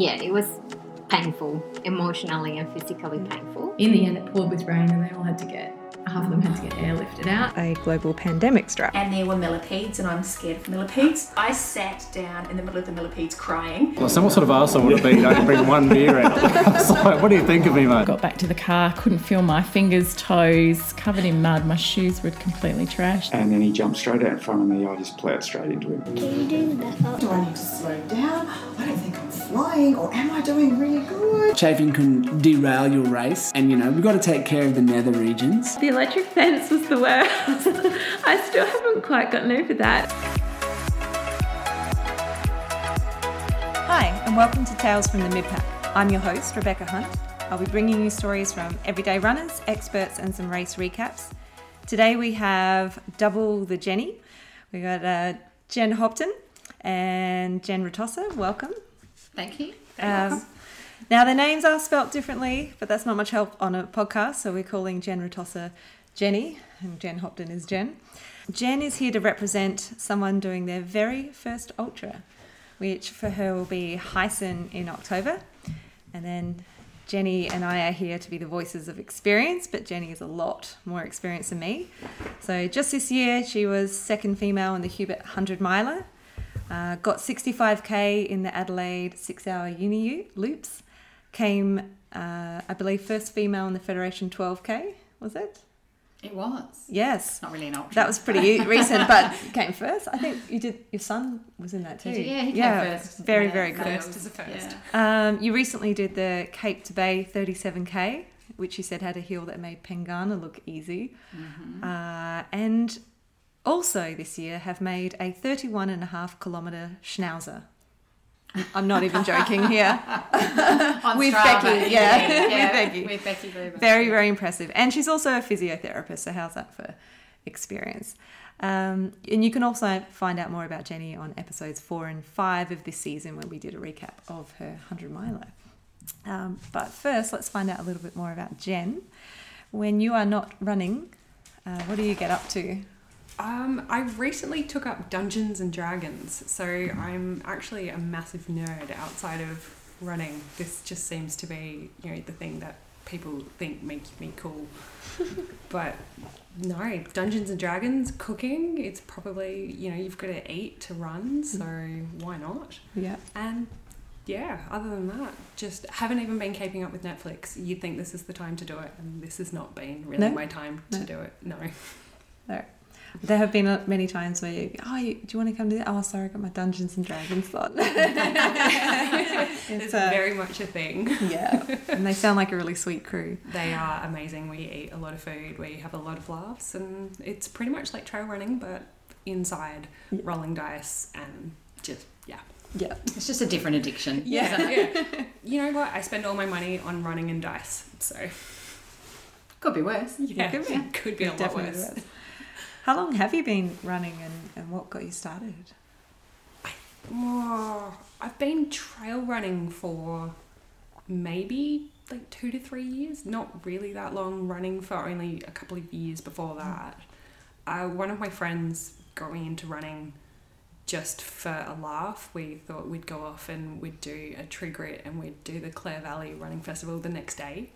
yeah, it was painful, emotionally and physically painful. In the end, it poured with rain, and they all had to get half of them had to get airlifted out. A global pandemic struck. And there were millipedes, and I'm scared of millipedes. I sat down in the middle of the millipedes crying. Well, someone sort of asked I would have been, I could bring one beer out. I was like, what do you think of me, mate? Got back to the car, couldn't feel my fingers, toes, covered in mud. My shoes were completely trashed. And then he jumped straight out in front of me. I just plowed straight into him. Can you do the back up? Do I need to slow down? I don't think I'm flying, or am I doing really good? Chafing can derail your race, and you know, we've got to take care of the nether regions. The electric fence was the worst. I still haven't quite gotten over that. Hi, and welcome to Tales from the Midpack. I'm your host, Rebecca Hunt. I'll be bringing you stories from everyday runners, experts, and some race recaps. Today we have double the Jenny. We've got uh, Jen Hopton and Jen Ratossa. Welcome. Thank you. Um, now the names are spelt differently, but that's not much help on a podcast, so we're calling Jen Ratossa Jenny, and Jen Hopton is Jen. Jen is here to represent someone doing their very first ultra, which for her will be Heysen in October. And then Jenny and I are here to be the voices of experience, but Jenny is a lot more experienced than me. So just this year, she was second female in the Hubert 100 miler, uh, got 65k in the Adelaide six hour uni loops, came, uh, I believe, first female in the Federation 12k, was it? It was. Yes. Not really an ultra. That was pretty recent, but came first. I think you did. Your son was in that too. He did, yeah, he came first. Very, Yeah, very good. First is a first. yeah. Um, you recently did the Cape to Bay 37k, which you said had a hill that made Pengana look easy, Mm-hmm. uh, and also this year have made a 31 and a half kilometre schnauzer. I'm not even joking here. With Strava, Becky, yeah, with yeah, Becky. With Becky very. Very, very impressive. And she's also a physiotherapist, so how's that for experience? Um, and you can also find out more about Jenny on episodes four and five of this season when we did a recap of her 100 miler. Um, but first, let's find out a little bit more about Jen. When you are not running, uh, what do you get up to? Um, I recently took up Dungeons and Dragons, so I'm actually a massive nerd outside of running. This just seems to be, you know, the thing that people think makes me cool. but no, Dungeons and Dragons, cooking, it's probably, you know, you've got to eat to run, so why not? Yeah. And yeah, other than that, just haven't even been keeping up with Netflix. You'd think this is the time to do it, and this has not been really No? my time to No. do it. No. There. There have been uh, many times where you, oh, you, do you want to come to that? Oh, sorry, I got my Dungeons and Dragons slot. It's it's uh, very much a thing. yeah, and they sound like a really sweet crew. They are amazing. We eat a lot of food, we have a lot of laughs, and it's pretty much like trail running, but inside Yeah. rolling dice and just, yeah. Yeah, It's just a different addiction. Yeah. yeah. You know what? I spend all my money on running and dice, so Could be worse. yeah, could be. it could be a lot definitely. worse. How long have you been running, and, and what got you started? Oh, I've been trail running for maybe like two to three years. Not really that long. Running for only a couple of years before that. Uh, one of my friends got me into running just for a laugh. We thought we'd go off and we'd do a tree grit and we'd do the Clare Valley Running Festival the next day.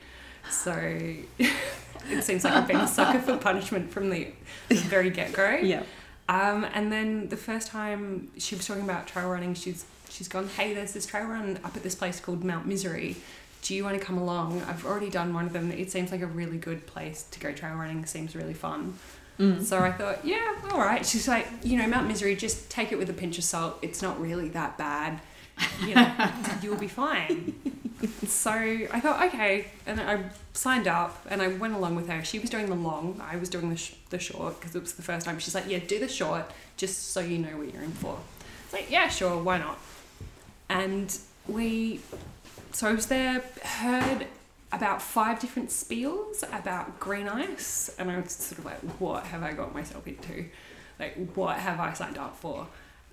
So it seems like I've been a sucker for punishment from the, the very get go. Yeah, Um, and then the first time she was talking about trail running, she's she's gone, hey, there's this trail run up at this place called Mount Misery. Do you want to come along? I've already done one of them. It seems like a really good place to go trail running. Seems really fun. So I thought, yeah, all right. She's like, you know, Mount Misery, just take it with a pinch of salt. It's not really that bad. You know, you'll be fine. So I thought, okay, and I signed up and I went along with her. She was doing the long, I was doing the, sh- the short because it was the first time. She's like, yeah, do the short just so you know what you're in for. It's like, yeah, sure, why not? And we, so I was there, heard about five different spiels about green ice, and I was sort of like, what have I got myself into? Like, what have I signed up for?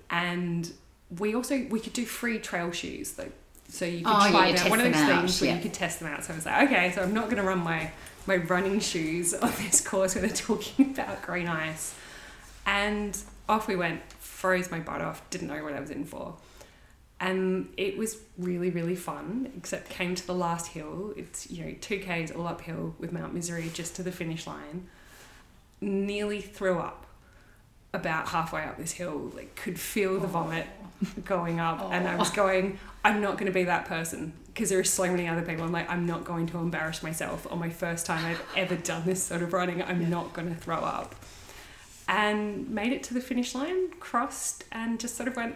And we also we could do free trail shoes, like so you could Oh, try you them. One of those them out, things where yeah. you could test them out. So I was like, okay, so I'm not going to run my my running shoes on this course where they're talking about green ice. And off we went, froze my butt off, didn't know what I was in for. and it was really really fun. Except came to the last hill. It's you know two k's all uphill with Mount Misery just to the finish line. Nearly threw up about halfway up this hill. Like could feel the oh. vomit going up, and I was oh. going. I'm not going to be that person because there are so many other people. I'm like, I'm not going to embarrass myself on my first time I've ever done this sort of running. I'm not going to throw up. And made it to the finish line, crossed, and just sort of went,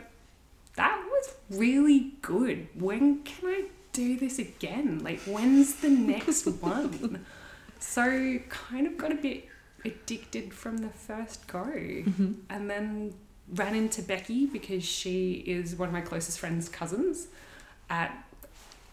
that was really good. When can I do this again? Like, when's the next one? So, kind of got a bit addicted from the first go. Mm-hmm. And then ran into Becky because she is one of my closest friend's cousins at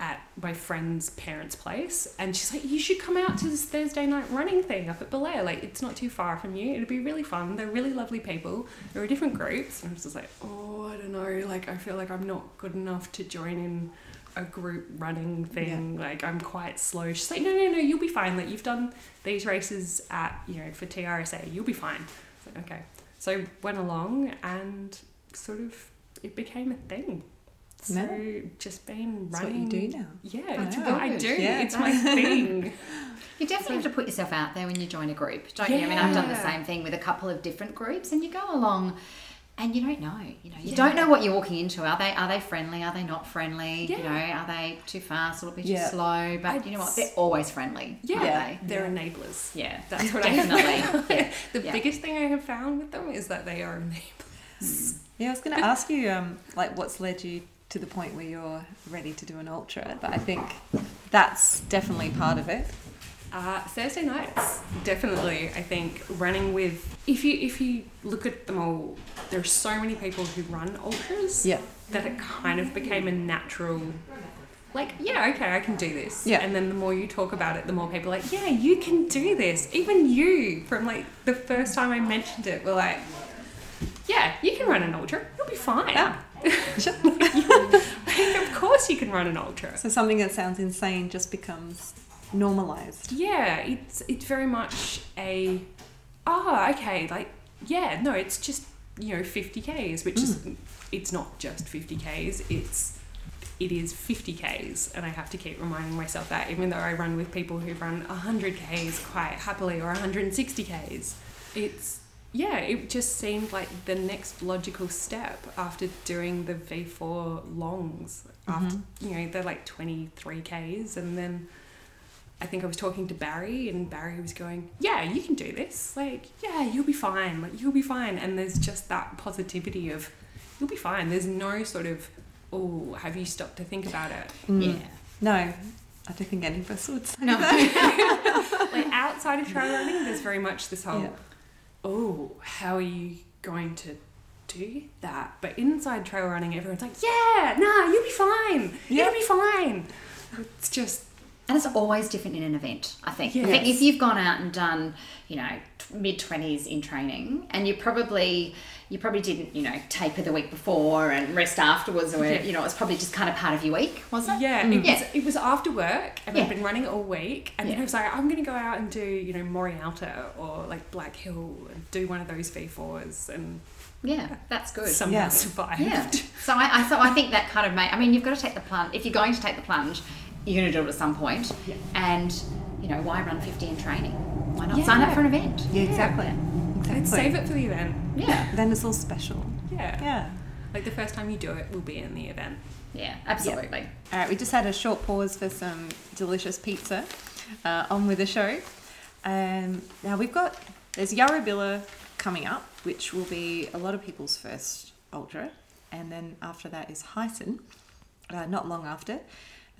at my friend's parents' place, and she's like, "You should come out to this Thursday night running thing up at Belair. Like, it's not too far from you. It'll be really fun. They're really lovely people. There are different groups." And I was just like, "Oh, I don't know. Like, I feel like I'm not good enough to join in a group running thing. Like, I'm quite slow." She's like, "No, no, no. You'll be fine. Like, you've done these races at you know for TRSA. You'll be fine." Like, "Okay." So went along and sort of it became a thing. So No. just been That's what running. you do now. Yeah, That's I do. Yeah. It's my thing. You definitely have to put yourself out there when you join a group, don't you? I mean, I've done the same thing with a couple of different groups, and you go along, and you don't know. You know, you don't know what you're walking into. Are they are they friendly? Are they not friendly? You know, are they too fast? Will it be too Yeah. slow? But you know what? They're always friendly. Yeah, aren't they? they're enablers. Yeah, That's what I definitely. yeah. The Yeah. biggest thing I have found with them is that they are enablers. Yeah, I was going to ask you, um, like, what's led you to the point where you're ready to do an ultra? But I think that's definitely part of it. Uh, Thursday nights, definitely. I think running with if you if you look at them all, there are so many people who run ultras. Yeah. That it kind of became a natural. Like yeah, okay, I can do this. Yeah. And then the more you talk about it, the more people are like, yeah, you can do this. Even you, from like the first time I mentioned it, were like, yeah, you can run an ultra. You'll be fine. Yeah. of course you can run an ultra. So something that sounds insane just becomes normalized. Yeah, it's it's very much a ah okay like yeah no it's just you know 50 k's which is it's not just 50 k's it's it is 50 k's and I have to keep reminding myself that even though I run with people who run 100 k's quite happily or 160 k's it's yeah it just seemed like the next logical step after doing the V4 longs after you know they're like 23 k's and then I think I was talking to Barry, and Barry was going, "Yeah, you can do this. Like, yeah, you'll be fine. Like, you'll be fine." And there's just that positivity of, "You'll be fine." There's no sort of, "Oh, have you stopped to think about it?" Mm. Yeah. No, I don't think any of us would say No. that. Like outside of trail running, there's very much this whole, Yeah. "Oh, how are you going to?" Do that, but inside trail running, everyone's like, "Yeah, nah, you'll be fine. Yeah. You'll be fine." It's just And it's always different in an event, I think. I think if you've gone out and done, you know, mid 20s in training and you probably you probably didn't, you know, taper the week before and rest afterwards or Yeah. you know, it's probably just kind of part of your week, was it? Yeah, mm. it, Yeah. was, it was after work, and Yeah. I'd been running all week, and then I was like, I'm going to go out and do, you know, Morialta or like Black Hill and do one of those V4s, and Yeah, that's good. somehow Yeah. survived. Yeah. So I, I so I think that kind of made. I mean, you've got to take the plunge. If you're going to take the plunge, you're going to do it at some point. Yeah. And you know, why run 50 in training? Why not sign up for an event? Yeah, exactly. I'd Exactly. save it for the event. Yeah. Then it's all special. Yeah. Yeah. Like the first time you do it will be in the event. Yeah. Absolutely. All right, we just had a short pause for some delicious pizza. Uh, on with the show. Um, now we've got there's Yurrebilla coming up, which will be a lot of people's first ultra, and then after that is Heysen, uh, not long after,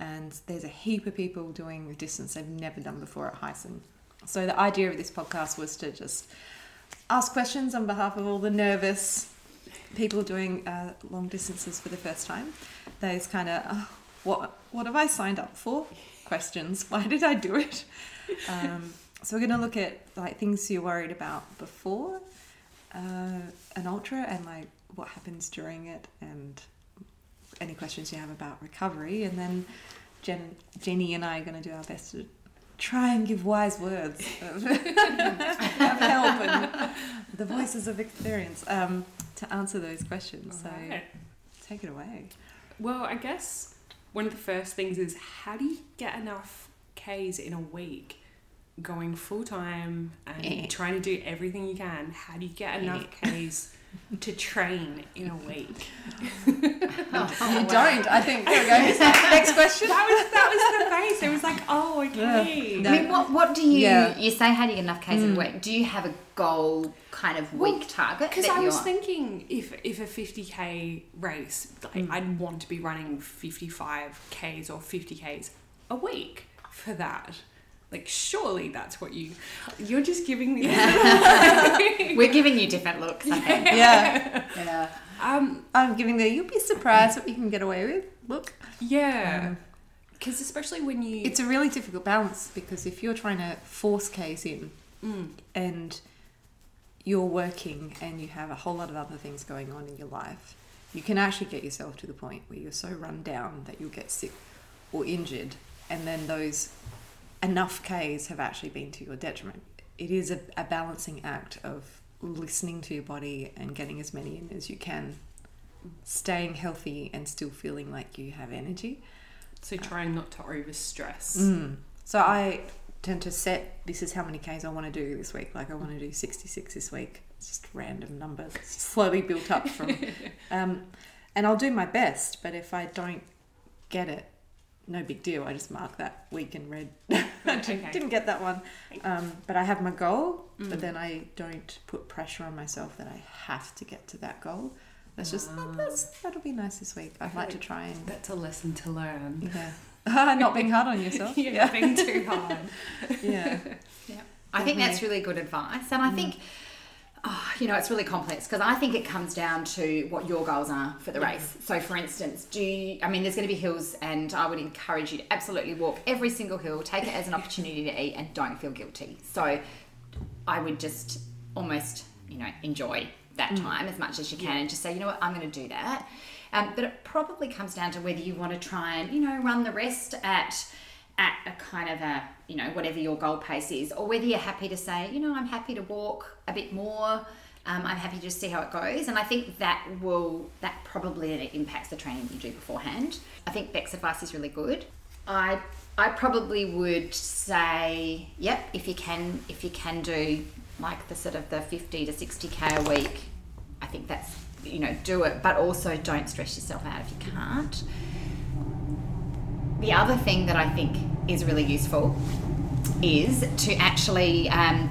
and there's a heap of people doing the distance they've never done before at Heysen. So the idea of this podcast was to just ask questions on behalf of all the nervous people doing uh, long distances for the first time. Those kind of oh, what what have I signed up for? Questions. Why did I do it? Um, so we're going to look at like things you're worried about before uh, an ultra and like what happens during it and any questions you have about recovery and then Jen, Jenny and I are going to do our best to try and give wise words of, help and the voices of experience um, to answer those questions. So Alright. take it away. Well, I guess one of the first things is how do you get enough Ks in a week? Going full time and Eh. trying to do everything you can. How do you get enough Ks to train in a week? you don't. I think. There we go. Next question. That was that was the face. It was like, oh, okay. No. I mean, what, what do you, Yeah. you say, how do you get enough Ks in a week? Do you have a goal kind of week target? Because I was thinking if if a 50k race, like, Hmm. I'd want to be running 55ks or 50ks a week for that. Like, surely that's what you. You're just giving me. We're giving you different looks, I think. Yeah. Yeah. um. I'm giving the. You'll be surprised what you can get away with. Look. Yeah. Because especially when you. It's a really difficult balance because if you're trying to force Ks in Mm. and you're working and you have a whole lot of other things going on in your life, you can actually get yourself to the point where you're so run down that you'll get sick or injured, and then those enough Ks have actually been to your detriment. It is a, a balancing act of listening to your body and getting as many in as you can, staying healthy and still feeling like you have energy. so trying not to overstress. Mm. So I tend to set this is how many Ks I want to do this week. Like I want to do 66 this week. It's just random numbers. Slowly built up from. um, and I'll do my best, but if I don't get it, no big deal. I just mark that week in red. I Okay. didn't get that one. Um, but I have my goal, Mm. but then I don't put pressure on myself that I have to get to that goal. That's just, Ah. that's, that'll be nice this week. I'd like to try and, That's a lesson to learn. yeah. Not being hard on yourself. You're not being too hard. yeah. I think that's really good advice. And I think, oh, you know, it's really complex because I think it comes down to what your goals are for the race. So, for instance, do you, I mean, there's going to be hills, and I would encourage you to absolutely walk every single hill, take it as an opportunity to eat, and don't feel guilty. So, I would just almost, you know, enjoy that time as much as you can and just say, you know what, I'm going to do that. Um, but it probably comes down to whether you want to try and, you know, run the rest at at a kind of a, you know, whatever your goal pace is, or whether you're happy to say, you know, I'm happy to walk a bit more. Um, I'm happy to just see how it goes, and I think that will that probably impacts the training you do beforehand. I think Beck's advice is really good. I I probably would say, yep, if you can if you can do like the sort of the 50 to 60k a week, I think that's you know do it, but also don't stress yourself out if you can't. The other thing that I think is really useful is to actually um,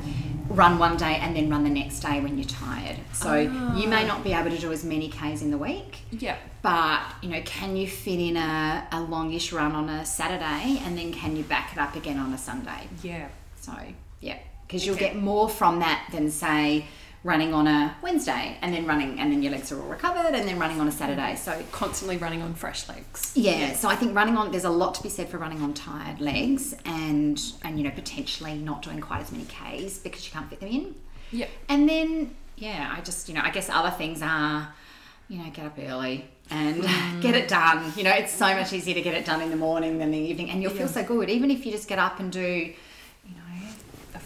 run one day and then run the next day when you're tired. So you may not be able to do as many Ks in the week, Yeah. but you know, can you fit in a, a longish run on a Saturday and then can you back it up again on a Sunday? Yeah. So yeah, because you'll get more from that than say running on a Wednesday and then running and then your legs are all recovered and then running on a Saturday. So Constantly running on fresh legs. yeah, so I think running on there's a lot to be said for running on tired legs and and you know potentially not doing quite as many Ks because you can't fit them in. Yeah. And then yeah, I just you know I guess other things are you know get up early and mm. get it done. You know, it's so much easier to get it done in the morning than the evening and you'll feel so good even if you just get up and do you know A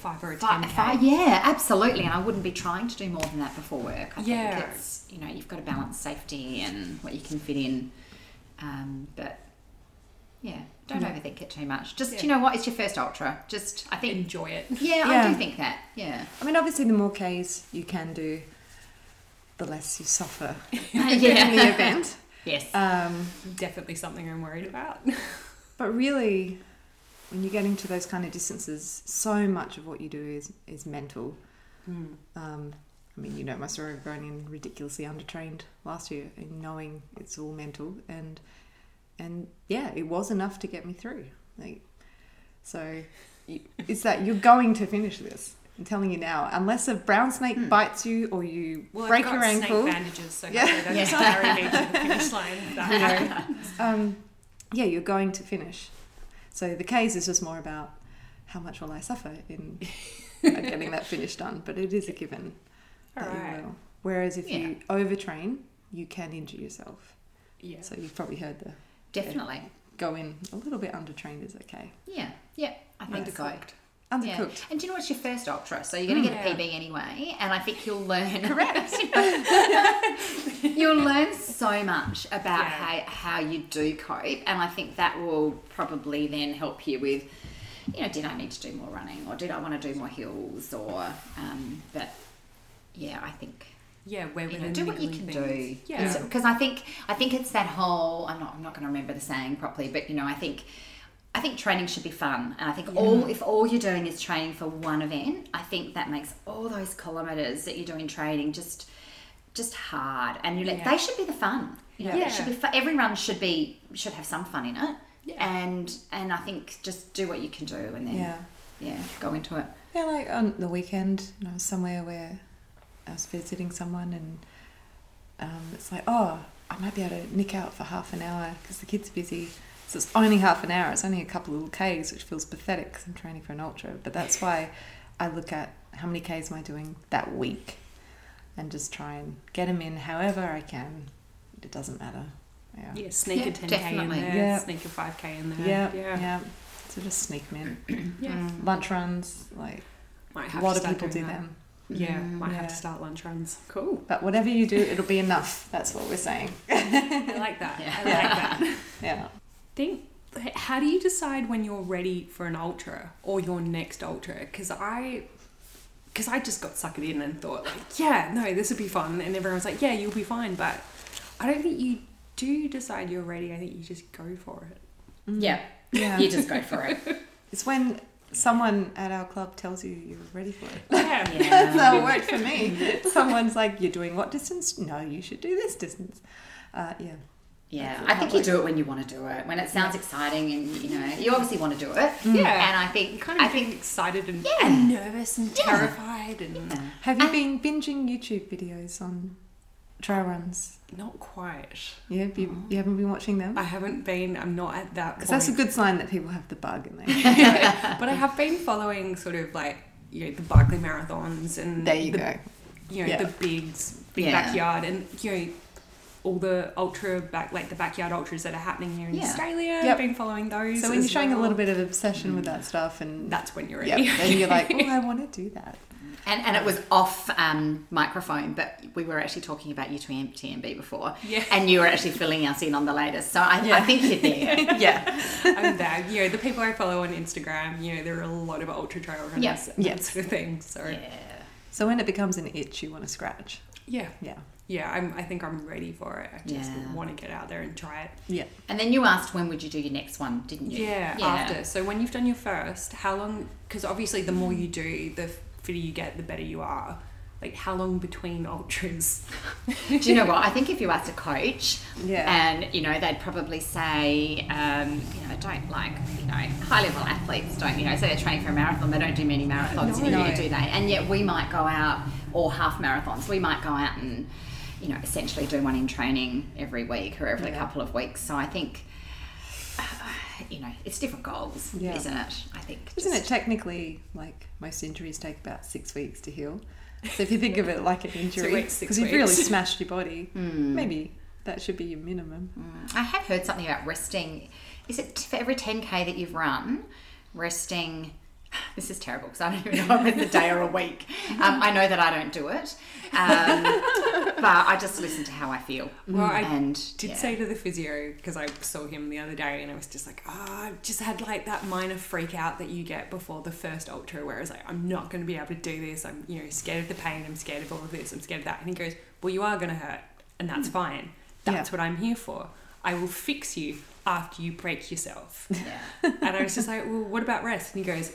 five or a Fi- ten. fi- yeah, absolutely. And I wouldn't be trying to do more than that before work. I Yeah. think it's, you know, you've got to balance safety and what you can fit in. Um, but yeah, don't overthink it too much. Just, you know what, it's your first ultra. Just, I think, Enjoy it. yeah, I do think that. Yeah. I mean, obviously, the more Ks you can do, the less you suffer yeah. in the event. Yes. Um, Definitely something I'm worried about. but really, when you get into those kind of distances, so much of what you do is is mental. Um, I mean, you know my story of going in ridiculously undertrained last year and knowing it's all mental and and yeah, it was enough to get me through. Like, so you, it's that you're going to finish this. I'm telling you now, unless a brown snake bites you or you Well, break I've got your ankle. snake bandages, so Yeah. hopefully they'll just carry me to the finish line. that happens. um, yeah, you're going to finish. So the case is just more about how much will I suffer in uh, getting that finish done, but it is a given that Alright. you will. Whereas if you overtrain, you can injure yourself. Yeah. So you've probably heard the Definitely. go in a little bit undertrained is okay. Yeah. Yeah. I think so. Undercooked. Undercooked. And do you know what's your first ultra? So you're going to Mm. get a PB anyway, and I think you'll learn. Correct. you'll learn so much about how, how you do cope, and I think that will probably then help you with, you know, did I need to do more running, or did I want to do more hills, or, um, but yeah, I think Yeah, where you know, do what you can things. do. Yeah. because I think I think it's that whole. I'm not I'm not going to remember the saying properly, but you know, I think I think training should be fun, and I think all if all you're doing is training for one event, I think that makes all those kilometers that you're doing training just just hard, and you let Yeah. they should be the fun. You know, Yeah. it should be fu- every run should be should have some fun in it, yeah. and and I think just do what you can do, and then Yeah. yeah, go into it. Yeah, like on the weekend, you know, somewhere where I was visiting someone, and um, it's like, oh, I might be able to nick out for half an hour because the kids are busy. So it's only half an hour. It's only a couple of little Ks, which feels pathetic because I'm training for an ultra. But that's why I look at how many Ks am I doing that week, and just try and get them in however I can. It doesn't matter. Yeah. Yeah, sneak Yeah, a 10k in there, Yeah. sneak a 5k in there. Yeah, yeah. yeah. So just sneak them in. Yeah. Mm. Lunch runs, like a lot of people do that. them. Yeah, might have to start lunch runs. Cool. But whatever you do, it'll be enough. That's what we're saying. I like that. I like that. Yeah. Think, how do you decide when you're ready for an ultra or your next ultra? Because I, because I just got sucked in and thought like, yeah, no, this would be fun, and everyone's like, yeah, you'll be fine. But I don't think you do decide you're ready. I think you just go for it. Yeah, Yeah. you just go for it. It's when someone at our club tells you you're ready for it. Yeah. That's how it worked for me. Someone's like, "You're doing what distance? No, you should do this distance." Uh, yeah. Yeah, I think you do it when you want to do it. When it sounds exciting and you know you obviously want to do it. Mm. Yeah. and I think Kind of I think excited and, Yeah. and nervous and terrified and Have you been binging YouTube videos on trail runs? not quite. Yeah, you, mm. you haven't been watching them. I haven't been. I'm not at that. Because that's a good sign that people have the bug and they. but I have been following sort of like you know the Barkley marathons and There you the, go. You know Yeah. the bigs, big Yeah. backyard, and you know all the ultra back like the backyard ultras that are happening here in Yeah. Australia. Yep. I've been following those. So when you're as showing a little bit of obsession with that stuff, and that's when you're yeah, ready. then you're like, "Oh, I want to do that." and, and it was off um, microphone, but we were actually talking about UTM TMB before, Yeah. and you were actually filling us in on the latest. So I, I think you're there. yeah, I'm there. You know the people I follow on Instagram. You know there are a lot of ultra trail runners Yes. and Yes. that sort of thing. So yeah. So when it becomes an itch, you want to scratch. yeah, Yeah. Yeah. I'm, I think I'm ready for it. I just Yeah. want to get out there and try it. Yeah. And then you asked when would you do your next one, didn't you? Yeah, after. So when you've done your first, how long? Because obviously, the more you do, the fitter you get, the better you are. Like, how long between ultras? Do you know what? I think if you asked a coach, Yeah. and you know, they'd probably say, um, you know, don't like, you know, high level athletes don't, you know, say they're training for a marathon, they don't do many marathons in a No. year, do they? And yet we might go out, or half marathons, we might go out and, you know, essentially do one in training every week or every Yeah. couple of weeks. So I think, uh, you know, it's different goals, Yeah. isn't it? I think. Isn't it technically like most injuries take about six weeks to heal? So if you think of it like an injury, because you've really smashed your body, maybe that should be your minimum. I have heard something about resting. Is it for every 10k that you've run, resting? This is terrible because I don't even know if it's a day or a week. Um, I know that I don't do it, um, but I just listen to how I feel. Well, I and did yeah. say to the physio because I saw him the other day and I was just like, oh, I just had like that minor freak out that you get before the first ultra, where it's like, I'm not going to be able to do this. I'm, you know, scared of the pain. I'm scared of all of this. I'm scared of that. And he goes, Well, you are going to hurt, and that's fine. That's Yeah. what I'm here for. I will fix you after you break yourself. Yeah. and I was just like, Well, what about rest? And he goes,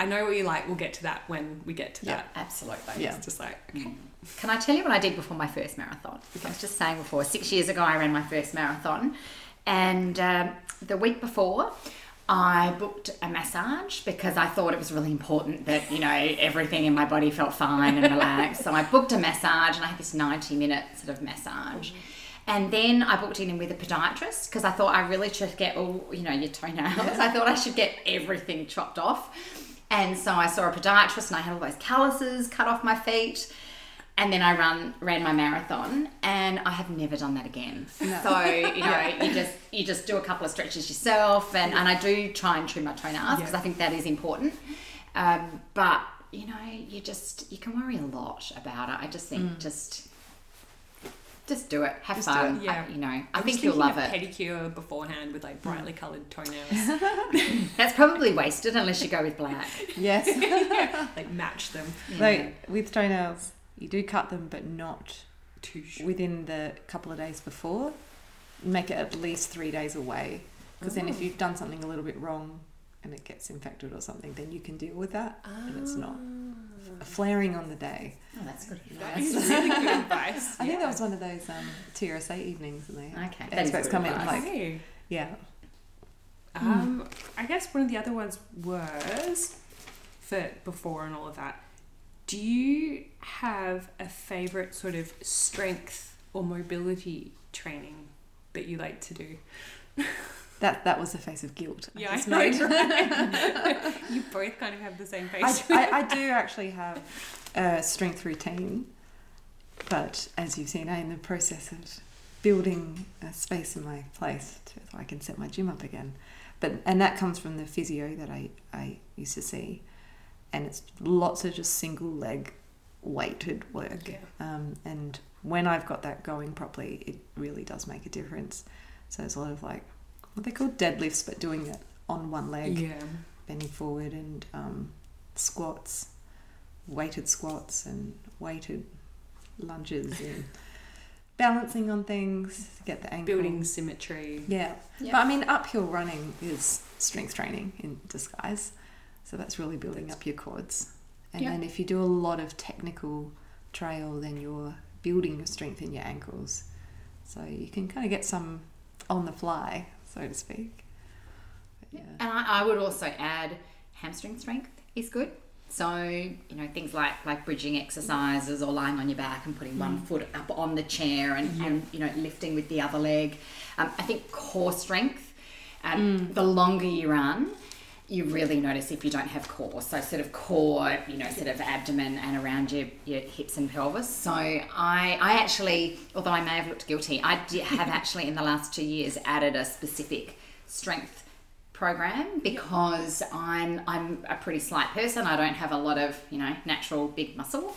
I know what you like. We'll get to that when we get to Yeah. that. Absolutely. Yeah. It's just like, okay. Can I tell you what I did before my first marathon? I was just saying before, six years ago, I ran my first marathon. And um, the week before, I booked a massage because I thought it was really important that, you know, everything in my body felt fine and relaxed. so I booked a massage and I had this 90 minute sort of massage. And then I booked in with a podiatrist because I thought I really should get all, you know, your toenails. I thought I should get everything chopped off. And so I saw a podiatrist and I had all those calluses cut off my feet. And then I run ran my marathon and I have never done that again. So, you know, you just you just do a couple of stretches yourself and, and I do try and trim my toenails because I think that is important. Um, but you know, you just you can worry a lot about it. I just think Mm. just just do it, have Just fun. do it, yeah. I- you know, I, I think you'll thinking love of it. Pedicure beforehand with like brightly mm. coloured toenails. That's probably wasted unless you go with black. Yes. like match them. Like with toenails, you do cut them, but not Too short. within the couple of days before. Make it at least three days away, because then if you've done something a little bit wrong and it gets infected or something, then you can deal with that, and it's not flaring on the day. Oh, that's good. That is really good advice. I think that was one of those um, TRSA evenings, and they Okay, that is experts good come in like, Okay. yeah, Um, I guess one of the other ones was for before and all of that. Do you have a favorite sort of strength or mobility training that you like to do? that that was the face of guilt. I Yeah, I just know. right? you both kind of have the same I, face. I, I do actually have a strength routine, but as you've seen, I'm in the process of building a space in my place to, so I can set my gym up again. But and that comes from the physio that I, I used to see, and it's lots of just single leg weighted work. Yeah. Um, and when I've got that going properly, it really does make a difference. So there's a lot of like what they call deadlifts, but doing it on one leg yeah. bending forward and um, squats, weighted squats and weighted lunges and balancing on things to get the ankle. Building symmetry. Yeah. Yeah. But I mean, uphill running is strength training in disguise. So that's really building up your quads. And Yeah. then if you do a lot of technical trail, then you're building your strength in your ankles. So you can kind of get some on the fly, so to speak. But yeah. And I, I would also add hamstring strength is good. So you know things like like bridging exercises or lying on your back and putting one foot up on the chair and, and you know lifting with the other leg. Um, I think core strength. Um, The longer you run, you really notice if you don't have core. So sort of core, you know, sort of abdomen and around your, your hips and pelvis. So I I actually, although I may have looked guilty, I have actually in the last two years added a specific strength program because I'm I'm a pretty slight person. I don't have a lot of you know natural big muscle,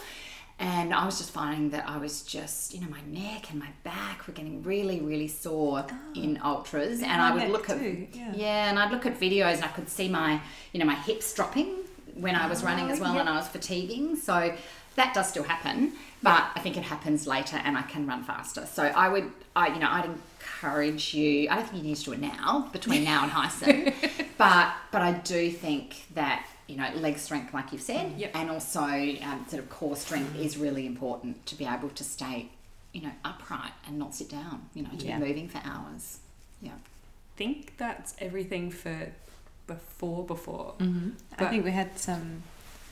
and I was just finding that I was just you know my neck and my back were getting really really sore in ultras, and I would look at too, yeah. and I'd look at videos and I could see my you know my hips dropping when I was running as well, Oh, and I was fatiguing. So that does still happen, but I think it happens later, and I can run faster. So I would, I you know, I'd encourage you. I don't think you need to do it now, between now and Heysen, but but I do think that you know leg strength, like you've said, Yep. and also um, sort of core strength is really important to be able to stay, you know, upright and not sit down. You know, to Yeah. be moving for hours. Yeah. I think that's everything for before before. I think we had some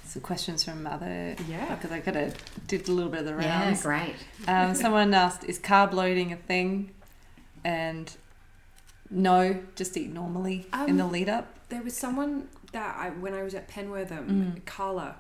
some questions from other Yeah. because I kind of did a little bit of the rounds. Yeah, rounds. great. um, someone asked, "Is carb loading a thing?" And no, just eat normally in the Um, lead up. There was someone that I when I was at Penwortham, Mm. Carla,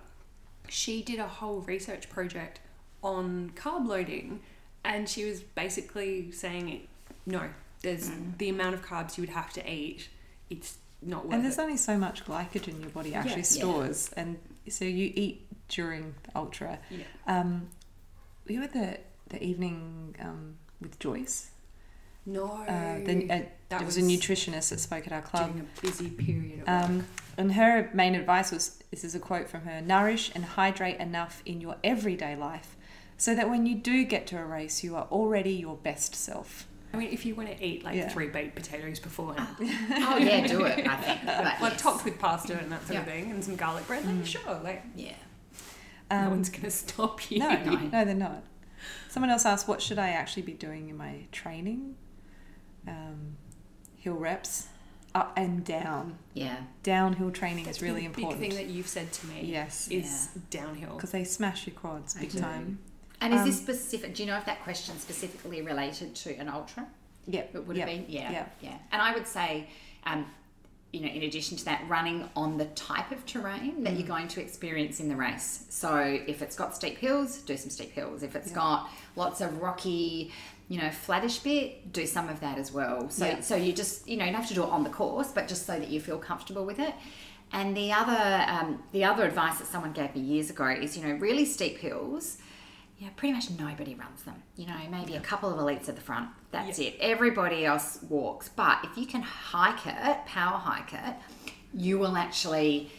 she did a whole research project on carb loading, and she was basically saying, no, there's Mm. the amount of carbs you would have to eat. It's not worth And there's it. only so much glycogen your body actually Yeah. stores, and so you eat during the ultra. Yeah. Um, we were at the the evening um, with Joyce. No, Uh, the, uh, that there was, a nutritionist that spoke at our club. during a busy period. At work. Um, and her main advice was this is a quote from her nourish and hydrate enough in your everyday life so that when you do get to a race, you are already your best self. I mean, if you want to eat like Yeah. three baked potatoes beforehand, Oh yeah, do it. I think. But like yes. topped with pasta and that sort of thing, and some garlic bread, then sure, like Yeah. no Um, one's gonna stop you. No, no, they're not. Someone else asked, what should I actually be doing in my training? Um, hill reps, up and down. Yeah. Downhill training That's is really been a important. Big thing that you've said to me. Yes. is downhill. Because they smash your quads big time. And is Um, this specific? Do you know if that question specifically related to an ultra? Yeah. It would yeah, have been, yeah, yeah. yeah. And I would say, um, you know, in addition to that, running on the type of terrain that you're going to experience in the race. So if it's got steep hills, do some steep hills. If it's got lots of rocky, you know, flattish bit, do some of that as well. So Yeah. so you just, you know, you don't have to do it on the course, but just so that you feel comfortable with it. And the other um, the other advice that someone gave me years ago is, you know, really steep hills. Yeah, pretty much nobody runs them. You know, maybe a couple of elites at the front. That's it. Everybody else walks. But if you can hike it, power hike it, you will actually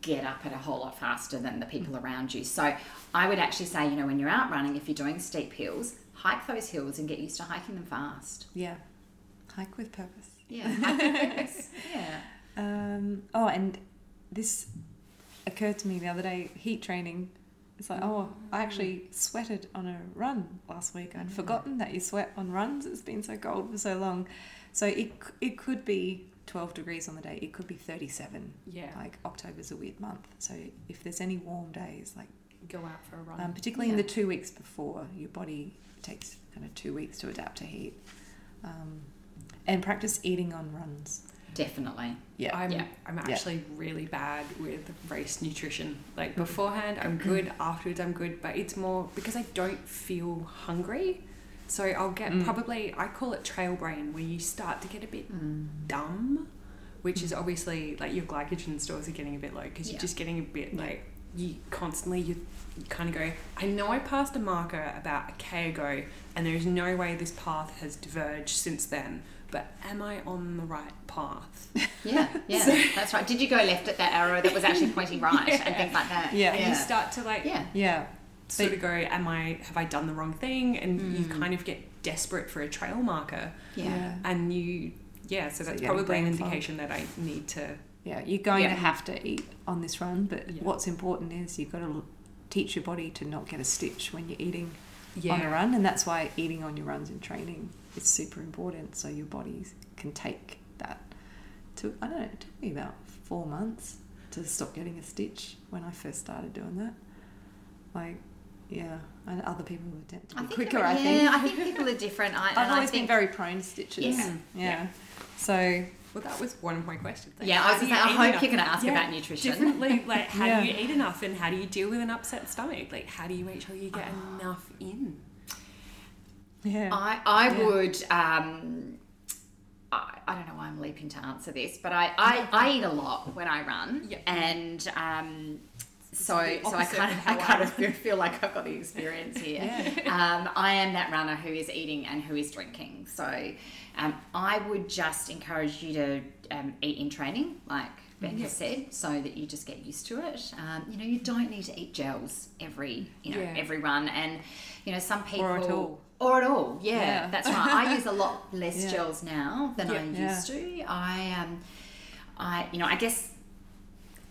get up at a whole lot faster than the people around you. So I would actually say, you know, when you're out running, if you're doing steep hills, hike those hills and get used to hiking them fast. Yeah. Hike with purpose. Yeah. purpose. yeah. Um, oh, and this occurred to me the other day heat training. It's like, oh, I actually sweated on a run last week. I'd forgotten that you sweat on runs. It's been so cold for so long. So it, it could be 12 degrees on the day, it could be 37. Yeah. Like October's a weird month. So if there's any warm days, like Go out for a run. um, particularly in the two weeks before, your body takes kind of two weeks to adapt to heat. Um, and practice eating on runs. Definitely. Yeah. I'm, Yeah. I'm Yeah. actually really bad with race nutrition. Like beforehand, I'm mm-hmm. good. Afterwards, I'm good. But it's more because I don't feel hungry. So I'll get Mm. probably, I call it trail brain, where you start to get a bit mm. dumb, which is mm. obviously like your glycogen stores are getting a bit low because Yeah. you're just getting a bit like, you constantly, you, you kind of go, I know I passed a marker about a K ago and there's no way this path has diverged since then. But am I on the right path? Yeah, yeah, that's right. Did you go left at that arrow that was actually pointing right and things like that? Yeah. and you start to like Yeah. Yeah. sort of go, am I have I done the wrong thing? And you Mm. kind of get desperate for a trail marker, Yeah. and you yeah. So that's you're probably an brain fog. indication that I need to. Yeah, you're going Yeah. to have to eat on this run, but Yeah. what's important is you've got to teach your body to not get a stitch when you're eating on a run, and that's why eating on your runs in training is super important. So your body can take that. To I don't know, it took me about four months to stop getting a stitch when I first started doing that. Like, yeah, and other people would tend to I be think quicker. I think. Yeah, I think people are different. I, I've and I always been very prone to stitches. Yeah. yeah. So Well, that was one of my questions. Like, Yeah, I was do gonna say, I eat hope enough? you're gonna ask Yeah, about nutrition. Differently, like how Yeah. do you eat enough, and how do you deal with an upset stomach? Like how do you make sure you get oh. enough in? Yeah, I, I Yeah. would. Um, I, I don't know why I'm leaping to answer this, but I, I, I eat a lot when I run, Yeah. and um, so so I kind of I kind of feel, like I've got the experience here. um, I am that runner who is eating and who is drinking. So um, I would just encourage you to um, eat in training, like Ben has said, so that you just get used to it. Um, you know, you don't need to eat gels every you know Yeah. every run, and you know some people Or at all. or at all, yeah, Yeah. that's right. I use a lot less Yeah. gels now than I Yeah. used to. I um, I you know, I guess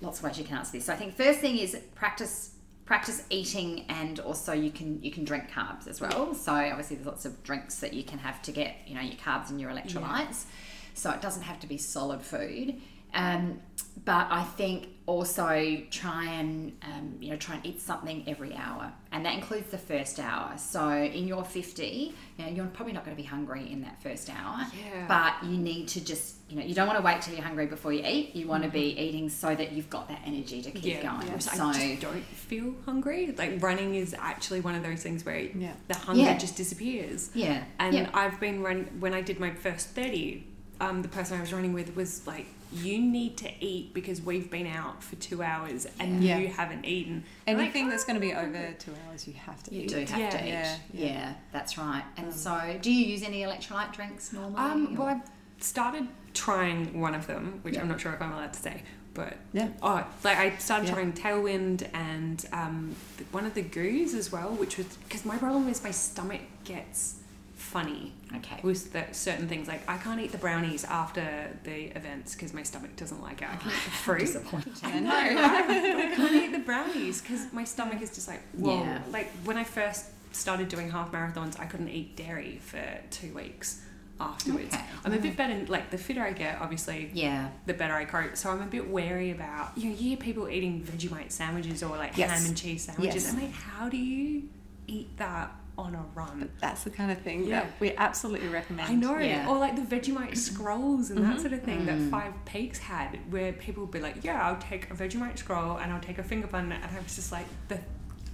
lots of ways you can answer this. So I think first thing is practice practice eating and also you can you can drink carbs as well. So obviously there's lots of drinks that you can have to get, you know, your carbs and your electrolytes. So it doesn't have to be solid food. Um, but I think also try and um, you know try and eat something every hour, and that includes the first hour. So in your fifty, you know, you're probably not going to be hungry in that first hour, Yeah. but you need to just you know you don't want to wait till you're hungry before you eat. You want to be eating so that you've got that energy to keep Yeah, going. whereas So I just don't feel hungry. Like running is actually one of those things where Yeah. the hunger Yeah. just disappears. yeah, And yeah. I've been running when I did my first thirty. Um, the person I was running with was like, "You need to eat because we've been out for two hours and Yeah. you haven't eaten." I'm like, anything that's going to be over two hours, you have to you eat. do have Yeah, to eat. yeah, Yeah, yeah. that's right. And so, do you use any electrolyte drinks normally? Um, well, I started trying one of them, which I'm not sure if I'm allowed to say, but Yeah. oh, like I started Yeah. trying Tailwind and um, one of the goos as well, which was because my problem is my stomach gets funny okay. with the certain things. Like I can't eat the brownies after the events because my stomach doesn't like it. I can eat the fruit. Disappointing. I know, right? I can't eat the brownies because my stomach is just like whoa. Yeah. Like when I first started doing half marathons, I couldn't eat dairy for two weeks afterwards. Okay. I'm a bit better. Like the fitter I get, obviously, Yeah. the better I cope. So I'm a bit wary about you know you hear people eating Vegemite sandwiches or like Yes. ham and cheese sandwiches. Yes. I'm like, how do you eat that on a run? That's the kind of thing Yeah. that we absolutely recommend. I know, Yeah. or like the Vegemite scrolls and that sort of thing that Mm. Five Peaks had, where people would be like, "Yeah, I'll take a Vegemite scroll and I'll take a finger bun," and I was just like, "the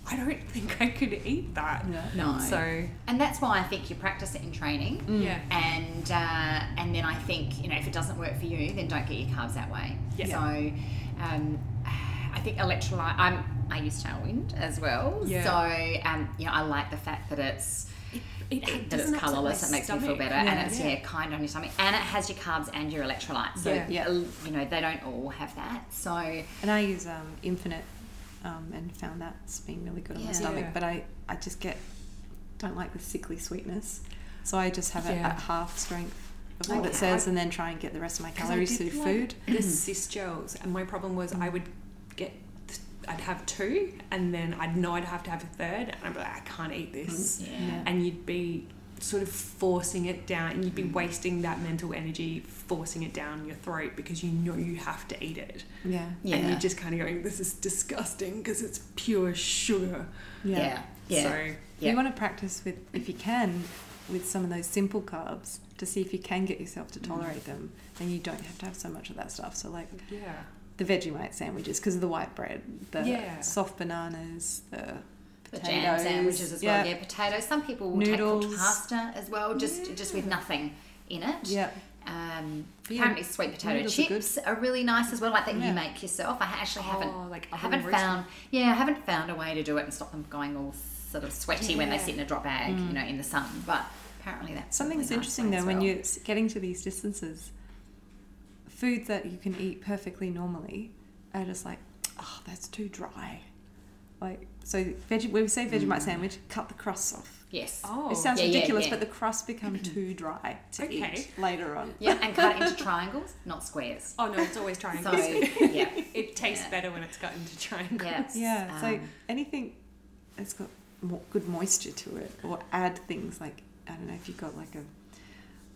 I don't think I could eat that. No. So and that's why I think you practice it in training. Yeah. And uh, and then I think you know if it doesn't work for you, then don't get your carbs that way. Yeah. So um, I think electrolyte. I'm I use Tailwind as well. Yeah. So um, you know I like the fact that it's. it that it's colourless, it makes me feel better, Yeah. and it's yeah. kind on your stomach, and it has your carbs and your electrolytes. So Yeah. Yeah. you know they don't all have that. So And I use um, Infinit um, and found that's been really good on Yeah. my stomach. Yeah. But I, I just get, don't like the sickly sweetness. So I just have it Yeah. at half strength of what Okay. it says and then try and get the rest of my calories through like food. The cyst gels, and my problem was I would get, I'd have two, and then I'd know I'd have to have a third, and I'd be like, I can't eat this, yeah. and you'd be sort of forcing it down, and you'd be wasting that mental energy forcing it down your throat because you know you have to eat it, Yeah. yeah. and you're just kind of going, this is disgusting because it's pure sugar. yeah, yeah, So yeah. You want to practice with, if you can, with some of those simple carbs to see if you can get yourself Mm. to tolerate them. Then you don't have to have so much of that stuff. So like yeah, the Vegemite sandwiches because of the white bread, the Yeah. soft bananas, the the potatoes, jam sandwiches as well. Yeah, potatoes. Some people will take Noodles. cooked pasta as well, just just with nothing in it. Yeah. Um, Yeah, apparently, sweet potato noodles are chips are, really nice as well, like that Yeah. you make yourself. I actually haven't, Oh, like I haven't found, yeah, I haven't found a way to do it and stop them going all sort of sweaty when they sit in a drop bag, you know, in the sun. But apparently, that's a Something really that's nice interesting though as when you're getting to these distances, foods that you can eat perfectly normally are just like, oh, that's too dry. Like so, veg- when we say Vegemite sandwich, cut the crusts off. yes, Oh. It sounds Yeah, yeah, ridiculous, yeah. but the crusts become too dry to Okay. eat later on. yeah, and cut it into triangles, not squares. oh no, it's always triangles. So yeah, it tastes Yeah. better when it's cut into triangles. yeah, Yeah, so Um, anything that's got mo- good moisture to it, or add things like I don't know if you've got like a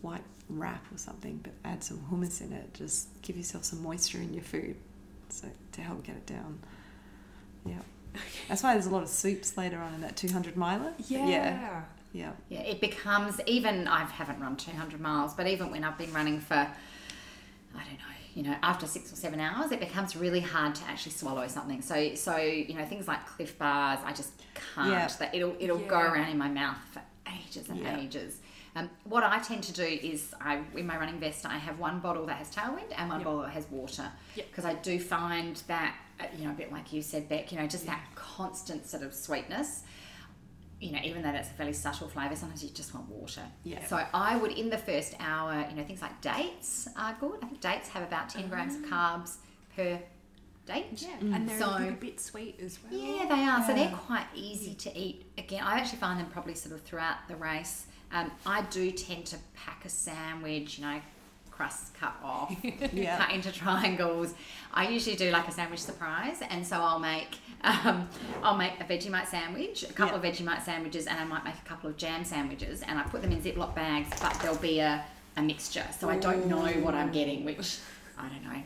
white wrap or something, but add some hummus in it. Just give yourself some moisture in your food, so to help get it down. Yeah, that's why there's a lot of soups later on in that 200 miler. Yeah. yeah, yeah. Yeah, it becomes even I haven't run 200 miles, but even when I've been running for I don't know, you know, after 6 or 7 hours, it becomes really hard to actually swallow something. So so, you know, things like Clif bars, I just can't. Yeah. That it'll it'll go around in my mouth for ages and Yeah. ages. Um, what I tend to do is I in my running vest I have one bottle that has tailwind and one Yep. bottle that has water Yep. because I do find that uh, you know a bit like you said Beck you know just that constant sort of sweetness you know, even though that's a fairly subtle flavour, sometimes you just want water. Yeah. So I would, in the first hour, you know, things like dates are good. I think dates have about 10 grams of carbs per date. Yeah, and they're So- a bit sweet as well. Yeah, they are. So they're quite easy to eat. Again, I actually find them probably sort of throughout the race. Um, I do tend to pack a sandwich, you know, crust cut off, Yeah. cut into triangles. I usually do like a sandwich surprise, and so I'll make um, I'll make a Vegemite sandwich, a couple of Vegemite sandwiches, and I might make a couple of jam sandwiches, and I put them in Ziploc bags, but there'll be a, a mixture, so I don't know what I'm getting, which I don't know.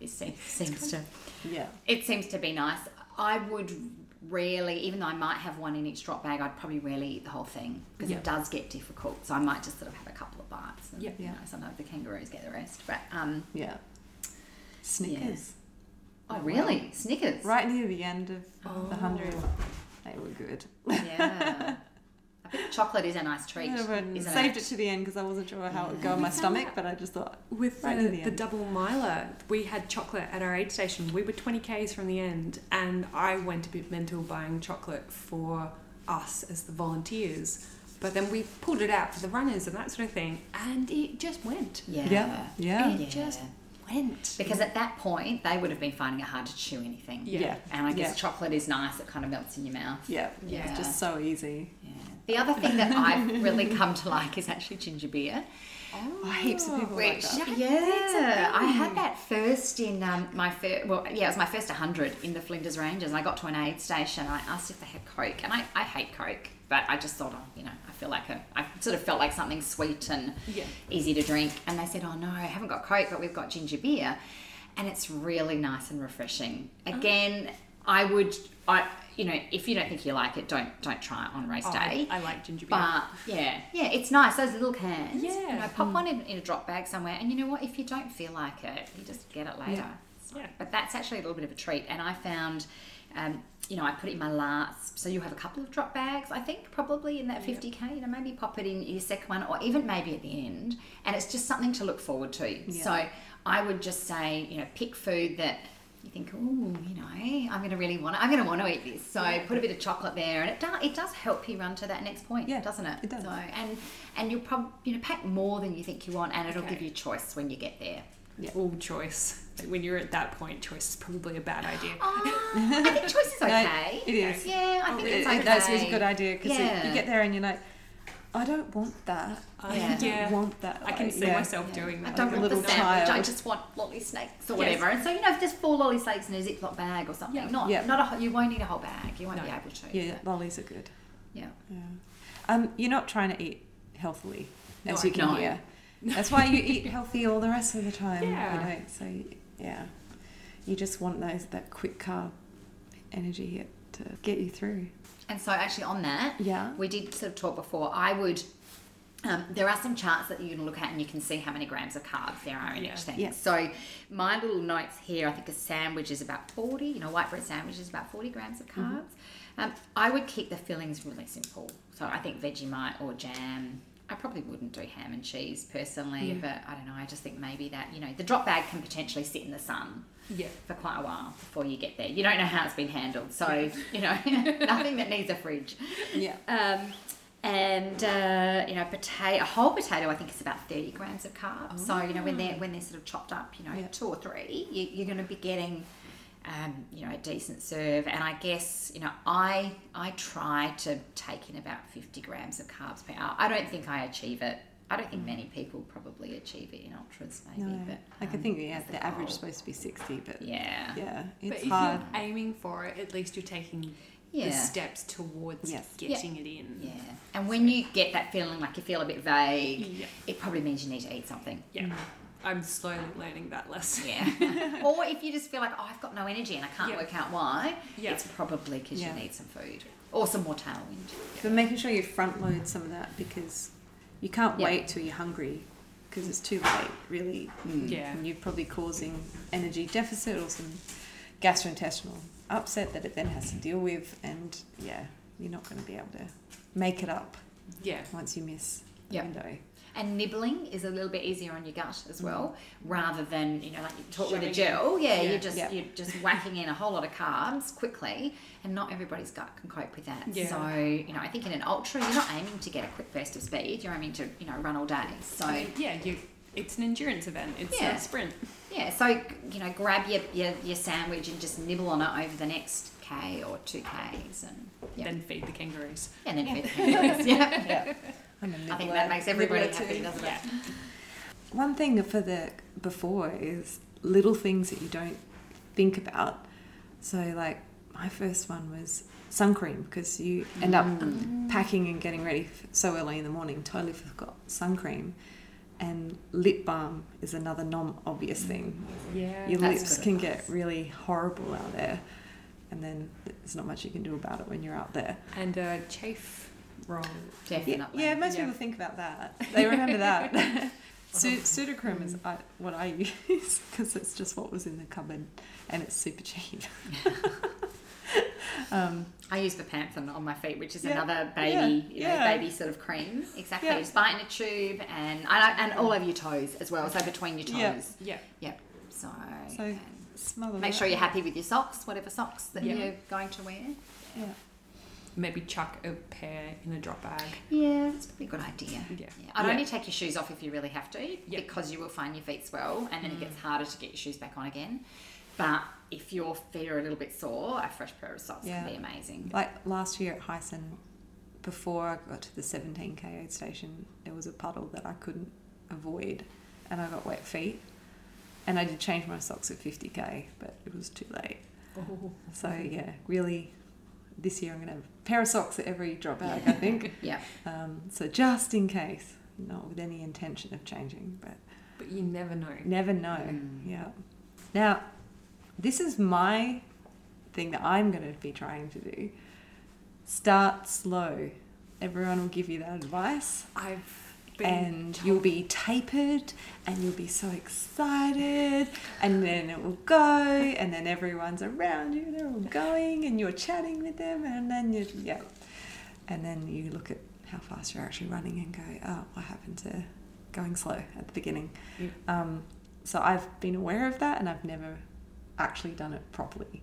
It seems, seems to Yeah. it seems to be nice. I would rarely, even though I might have one in each drop bag, I'd probably rarely eat the whole thing because Yeah. it does get difficult. So I might just sort of have a couple of bites. And, Yeah. You know, sometimes the kangaroos get the rest. But um, Yeah. Snickers. oh really? Snickers. Right near the end of the hundred, they were good. Yeah. I think chocolate is a nice treat. Yeah, isn't saved it? it to the end because I wasn't sure how it would go in my stomach, but I just thought With Right the, near the the, double miler, we had chocolate at our aid station. We were 20 k's from the end, and I went a bit mental buying chocolate for us as the volunteers. But then we pulled it out for the runners and that sort of thing, and it just went. Yeah. Yeah, yeah. It Yeah. just went. Because at that point, they would have been finding it hard to chew anything. Yeah. Yeah. And I guess Yeah. chocolate is nice. It kind of melts in your mouth. Yeah, Yeah. it's just so easy. Yeah. The other thing that I've really come to like is actually ginger beer. Oh, heaps of people like that. yeah, I had that first in um, my first, well, yeah, it was my first 100 in the Flinders Ranges. And I got to an aid station. I asked if they had Coke, and I, I hate Coke, but I just thought, oh, you know, I feel like a, I sort of felt like something sweet and Yeah. easy to drink. And they said, oh no, I haven't got Coke, but we've got ginger beer, and it's really nice and refreshing. Again, I would, I, you know, if you don't think you like it, don't don't try it on race Oh, day. I, I like ginger beer. But yeah, yeah, it's nice. Those little cans. Yeah. You know, pop one in, in a drop bag somewhere, and you know what? If you don't feel like it, you just get it later. Yeah. But that's actually a little bit of a treat. And I found Um, you know, I put it in my last, so you have a couple of drop bags, I think, probably in that 50k. You know, maybe pop it in your second one, or even maybe at the end, and it's just something to look forward to. Yeah. So I would just say, you know, pick food that you think, oh, you know, I'm going to really want, to, I'm going to want to eat this. So put a bit of chocolate there, and it does, it does help you run to that next point, Yeah, doesn't it? it does. So and and you'll probably you know pack more than you think you want, and it'll Okay. give you choice when you get there. Yeah. All choice. Like, when you're at that point, choice is probably a bad idea. Oh, I think choice is No, okay. it is. Yeah, I Oh, think really? it's It- okay. That's a good idea because Yeah. you get there and you're like, I don't want that. I Yeah. don't Yeah. want that. I can Like, see yeah. myself doing that. I that. don't Like a want the little sandwich. I just want lolly snakes or Yes. whatever. And so you know, if there's four lolly snakes in a Ziploc bag or something, Yeah. not Yeah. not a you won't need a whole bag. You won't No. be able to. Yeah, lollies are good. yeah. Yeah. Um, you're not trying to eat healthily, as No, you can no. hear. That's why you eat healthy all the rest of the time. Yeah. You know, so yeah, you just want those that quick carb energy hit to get you through. And so, actually, on that, Yeah. we did sort of talk before. I would. Um, there are some charts that you can look at and you can see how many grams of carbs there are in Yeah. each thing. Yeah. So, my little notes here I think a sandwich is about 40, you know, white bread sandwich is about 40 grams of Mm-hmm. carbs. Um, I would keep the fillings really simple. So, I think Vegemite or jam. I probably wouldn't do ham and cheese personally, Yeah. but I don't know. I just think maybe that, you know, the drop bag can potentially sit in the sun Yeah. for quite a while before you get there. You don't know how it's been handled, so you know nothing that needs a fridge. Yeah. Um, and uh, you know, potato, a whole potato, I think is about thirty grams of carbs. So you know, when they're when they're sort of chopped up, you know, Yeah. two or three, you, you're going to be getting. Um, you know, a decent serve, and I guess you know, I I try to take in about fifty grams of carbs per hour. I don't think I achieve it. I don't think many people probably achieve it in ultras, maybe. No, But like I um, think yeah, that's the average is supposed to be sixty, but Yeah. yeah, But it's if hard. you're aiming for it, at least you're taking Yeah. the steps towards Yes. getting it in. Yeah. And when you get that feeling like you feel a bit vague, Yeah. it probably means you need to eat something. Yeah. I'm slowly learning that lesson. Yeah. or if you just feel like, oh, I've got no energy and I can't Yeah. work out why, Yeah. it's probably because Yeah. you need some food or some more tailwind. But making sure you front load some of that because you can't Yeah. wait till you're hungry because it's too late, really. Mm. Yeah. And you're probably causing energy deficit or some gastrointestinal upset that it then has to deal with. And yeah, you're not going to be able to make it up Yeah. once you miss the Yeah. window. And nibbling is a little bit easier on your gut as well, mm. rather than you know like you talk with a Shoving gel. Yeah, Yeah. you're just Yeah. you're just whacking in a whole lot of carbs quickly, and not everybody's gut can cope with that. Yeah. So you know, I think in an ultra, you're not aiming to get a quick burst of speed. You're aiming to you know run all day. So yeah, you. It's an endurance event. It's Yeah. a sprint. yeah, so you know, grab your, your your sandwich and just nibble on it over the next k or two k's, and yeah, Then feed the kangaroos. and then feed the kangaroos. yeah. Yeah. I'm a I think that makes everybody happy, too. doesn't Yeah. it? One thing for the before is little things that you don't think about. So like my first one was sun cream because you end up packing and getting ready so early in the morning, totally forgot sun cream. And lip balm is another non-obvious thing. Yeah. Your lips can get really horrible out there, and then there's not much you can do about it when you're out there. And uh, chafe roll. Yeah, Definitely. yeah, most Yeah. people think about that. They remember that. Su- Sudocrem is I, what I use because it's just what was in the cupboard and it's super cheap. um, I use Bepanthen on my feet, which is Yeah. another baby, Yeah. you know, Yeah. baby sort of cream. Exactly. Yeah. Just buy it in a tube and and, and all over your toes as well. So between your Yeah. toes. Yeah. Yep. So, So, and smother make that. sure you're happy with your socks, whatever socks that Yeah. you're going to wear. Yeah. Maybe chuck a pair in a drop bag. Yeah, that's probably a good idea. Yeah. I'd Yeah. only take your shoes off if you really have to, Yeah. because you will find your feet swell, and then it gets mm. harder to get your shoes back on again. But if your feet are a little bit sore, a fresh pair of socks Yeah. can be amazing. Like last year at Heysen, before I got to the 17k aid station, there was a puddle that I couldn't avoid, and I got wet feet. And I did change my socks at 50k, but it was too late. Oh. So yeah, really, this year I'm gonna have a pair of socks at every drop bag. I think. Yeah. Um, so just in case, not with any intention of changing, but But you never know. never know. Yeah. Now, this is my thing that I'm going to be trying to do. Start slow. Everyone will give you that advice. I've and you'll be tapered and you'll be so excited and then it will go and then everyone's around you they're all going and you're chatting with them and then you yeah and then you look at how fast you're actually running and go oh what happened to going slow at the beginning Yeah. um, so i've been aware of that and i've never actually done it properly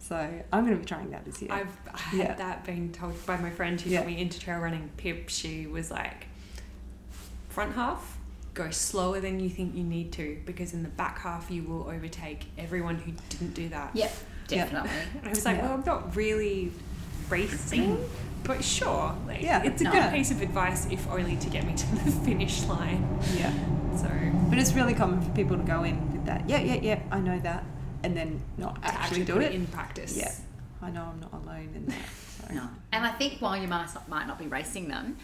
so i'm going to be trying that this year I've had Yeah. that being told by my friend who Yeah. got me into trail running, Pip. She was like, front half, go slower than you think you need to because in the back half you will overtake everyone who didn't do that. Yep, definitely. And I was like, Yeah. well, I'm not really racing, but sure. Like, Yeah, it's a no. good piece of advice if only to get me to the finish line. yeah So But it's really common for people to go in with that. Yeah, yeah, yeah. I know that, and then not to actually, actually do put it. it in practice. Yeah, I know I'm not alone in that. So. No. And I think while you might not, might not be racing them,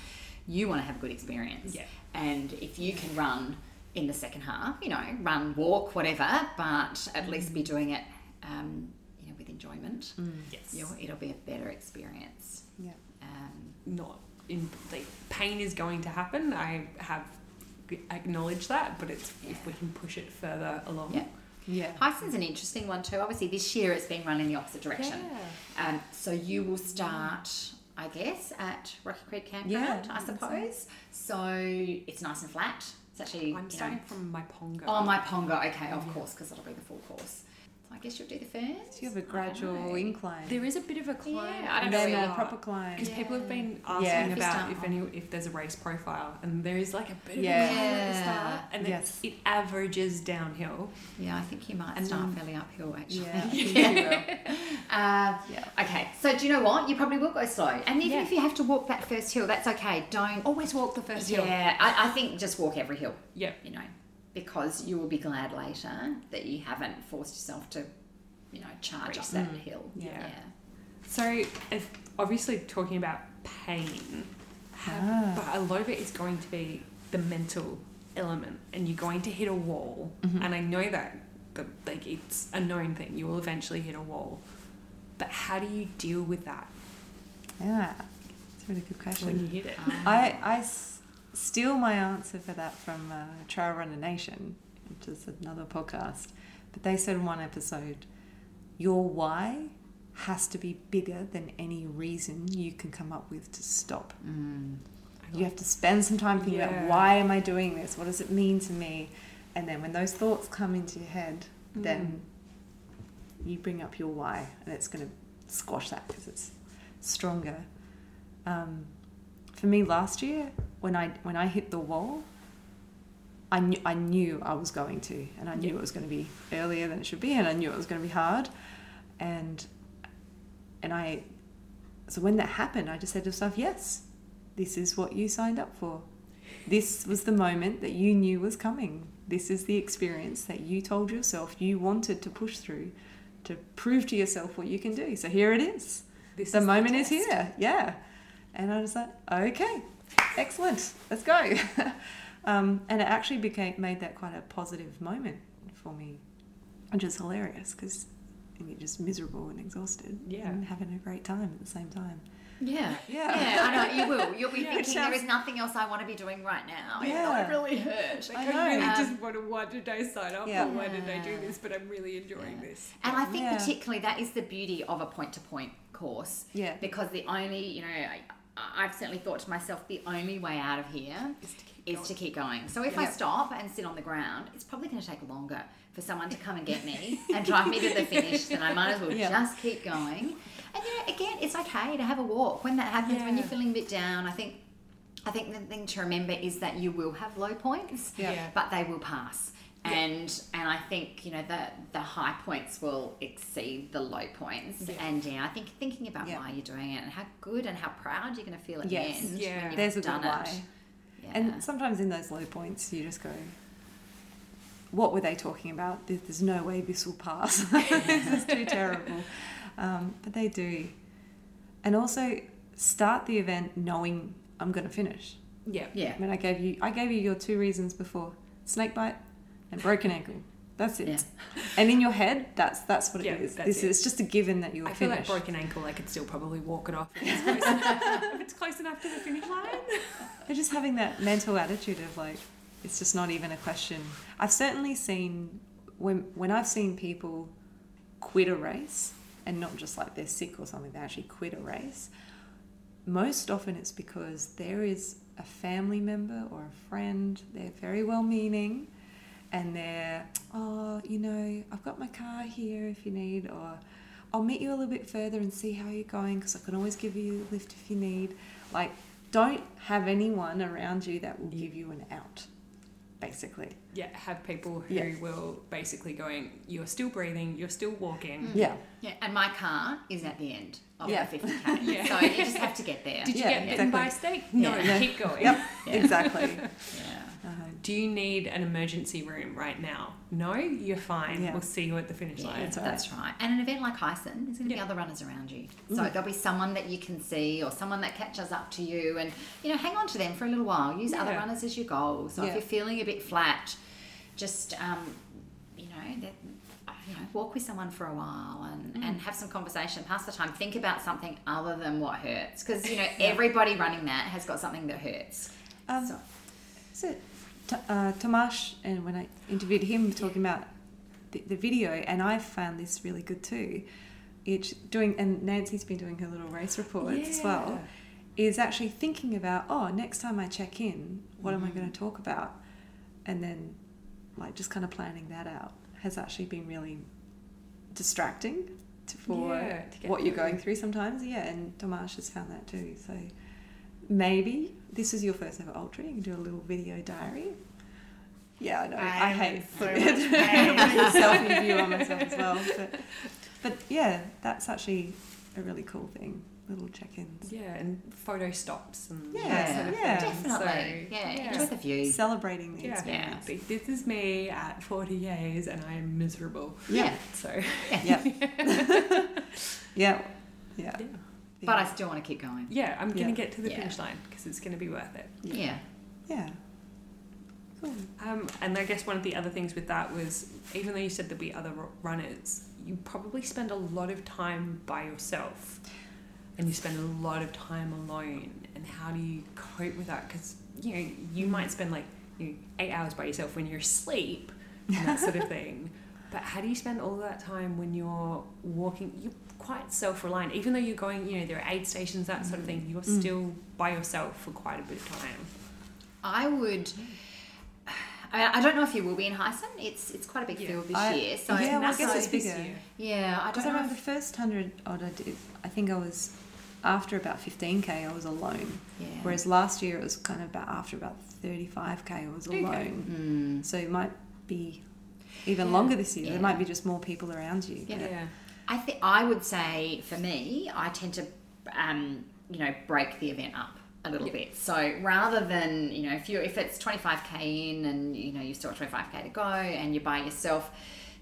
you want to have a good experience. Yeah. And if you can run in the second half, you know, run, walk, whatever, but at least be doing it, um, you know, with enjoyment, Yes. you'll, it'll be a better experience. Yeah. Um, not in like pain is going to happen. I have acknowledged that, but it's if we can push it further along. Yeah. Yeah. Heysen's an interesting one too. Obviously, this year it's been run in the opposite direction. Yeah. Um, so you will start, I guess, at Rocky Creek Campground, Yeah, I suppose. So it's nice and flat. It's actually. I'm starting from Myponga. Oh, Myponga. Okay, of course, because it'll be the full course. So I guess you'll do the first. So you have a gradual incline. There is a bit of a climb. Yeah, I don't and know then a proper climb. Because people have been asking Yeah. About if any if there's a race profile, and there is like a bit of a climb at the start, and Yes. then it averages downhill. Yeah, I think you might And start then- fairly uphill actually. Yeah, I think you will. Uh, Yeah. Okay, so do you know what? You probably will go slow, and even Yeah. if you have to walk that first hill, that's okay. Don't Always walk the first hill. Yeah, I, I think just walk every hill. Yep. You know, because you will be glad later that you haven't forced yourself to, you know, charge up that mm. hill. Yeah. So, if obviously talking about pain, have, Ah. but a lot of it is going to be the mental element, and you're going to hit a wall. Mm-hmm. And I know that, the, like, it's a known thing. You will eventually hit a wall. But how do you deal with that Yeah, it's a really good question. when you hit it? Um, I, I s- steal my answer for that from uh, Trail Runner Nation, which is another podcast. But they said in one episode, your why has to be bigger than any reason you can come up with to stop. You have to spend some time thinking Yeah. about why am I doing this? What does it mean to me? And then when those thoughts come into your head, then you bring up your why, and it's going to squash that because it's stronger. Um, for me, last year when I when I hit the wall, I knew I knew I was going to, and I knew Yeah. it was going to be earlier than it should be, and I knew it was going to be hard, and and I so when that happened, I just said to myself, yes, this is what you signed up for. This was the moment that you knew was coming. This is the experience that you told yourself you wanted to push through to prove to yourself what you can do. So here it is. This the is the moment is here. Yeah. And I was like, okay, excellent, let's go. um, and it actually became made that quite a positive moment for me, which is hilarious because you're just miserable and exhausted Yeah. and having a great time at the same time. Yeah. Yeah. Yeah, I know, you will. You'll be Yeah, thinking, there is nothing else I want to be doing right now. You know, Yeah. it really hurt. I I know. really Um, just want to, why did I sign up Yeah. or why did I do this? But I'm really enjoying this. And I think Yeah. particularly that is the beauty of a point to point course. Yeah. Because the only, you know, I, I've certainly thought to myself, the only way out of here Is to keep is going. to keep going. So if I stop and sit on the ground, it's probably going to take longer for someone to come and get me and drive me to the finish. Then I might as well Yeah. just keep going. And you know, again, it's okay to have a walk when that happens. When you're feeling a bit down, I think. I think the thing to remember is that you will have low points, Yeah. Yeah. but they will pass. And and I think you know the the high points will exceed the low points. Yeah. And yeah, I think thinking about Yeah. why you're doing it and how good and how proud you're going to feel at Yes. the end Yeah. when you've There's a done good it. why. Yeah. And sometimes in those low points, you just go, what were they talking about? There's no way this will pass. this is too terrible. Um, but they do. And also start the event knowing I'm going to finish. Yeah. yeah. I mean, I gave you, I gave you your two reasons before: snake bite and broken ankle. That's it. Yeah. And in your head, that's that's what it Yeah, is. This it. is just a given that you'll I feel finish. like broken ankle, I could still probably walk it off if it's close, if it's close enough to the finish line. They're just having that mental attitude of like, it's just not even a question. I've certainly seen when when I've seen people quit a race and not just like they're sick or something, they actually quit a race. Most often it's because there is a family member or a friend, they're very well meaning and they're, oh, you know, I've got my car here if you need, or I'll meet you a little bit further and see how you're going because I can always give you a lift if you need. Like, don't have anyone around you that will give you an out, basically. Yeah, have people who Yeah. will basically going, you're still breathing, you're still walking. Mm. Yeah. Yeah, and my car is at the end of Yeah. the 50k. Yeah. So you just have to get there. Did you Yeah, get bitten by a exactly. snake? No, Yeah. keep going. Yep, Yeah. exactly. Yeah. Uh, Do you need an emergency room right now? No, you're fine. Yeah. We'll see you at the finish line. That's that's, right. right. And an event like Heysen, there's going to Yeah. be other runners around you. So there'll be someone that you can see or someone that catches up to you and, you know, hang on to them for a little while. Use other runners as your goal. So Yeah. if you're feeling a bit flat, just, um, you know, that, you know, walk with someone for a while and, and have some conversation, pass the time, think about something other than what hurts. Because, you know, everybody running that has got something that hurts. Um, So- Is it T- uh, Tomash? And when I interviewed him, talking about the, the video, and I found this really good too. It's doing, and Nancy's been doing her little race reports as well. Is actually thinking about, oh, next time I check in, what am I going to talk about, and then like just kind of planning that out has actually been really distracting to, for Yeah, what you're going through sometimes. Yeah, and Tomash has found that too. So maybe this is your first ever ultra. You can do a little video diary. Yeah, I know. I, I'm hate so putting much pain. selfie view on myself as well. But, but yeah, that's actually a really cool thing. Little check-ins. Yeah, and photo stops and Yeah, that sort of yeah. thing. Definitely. So, yeah, enjoy the view. Celebrating the Yeah. experience. Like, This is me at 40 years, and I am miserable. Yeah. So, Yeah. yeah. Yeah. yeah. But I still want to keep going. Yeah, I'm going to Yeah. get to the Yeah. finish line because it's going to be worth it. Yeah. Yeah. Cool. Um, and I guess one of the other things with that was, even though you said there'd be other runners, you probably spend a lot of time by yourself, and you spend a lot of time alone. And how do you cope with that? Because you know you might spend like you know, eight hours by yourself when you're asleep, and that sort of thing. But how do you spend all that time when you're walking? You're quite self-reliant, even though you're going. You know there are aid stations, that sort of thing. You're Mm. still by yourself for quite a bit of time. I would. I, I don't know if you will be in Heysen. It's it's quite a big Yeah. field this I- year. So yeah, well, I guess it's this bigger. year. yeah, I don't I know. remember the first hundred odd I did, I think I was after about fifteen k, I was alone. yeah. Whereas last year it was kind of about after about thirty five k, I was Okay. alone. Mm. So it might be even Yeah. longer this year. Yeah. There might be just more people around you. Yeah. yeah. I think I would say for me, I tend to, um, you know, break the event up a little Yeah. bit. So rather than you know, if you if it's twenty five k in and you know you still have twenty five k to go and you're by yourself.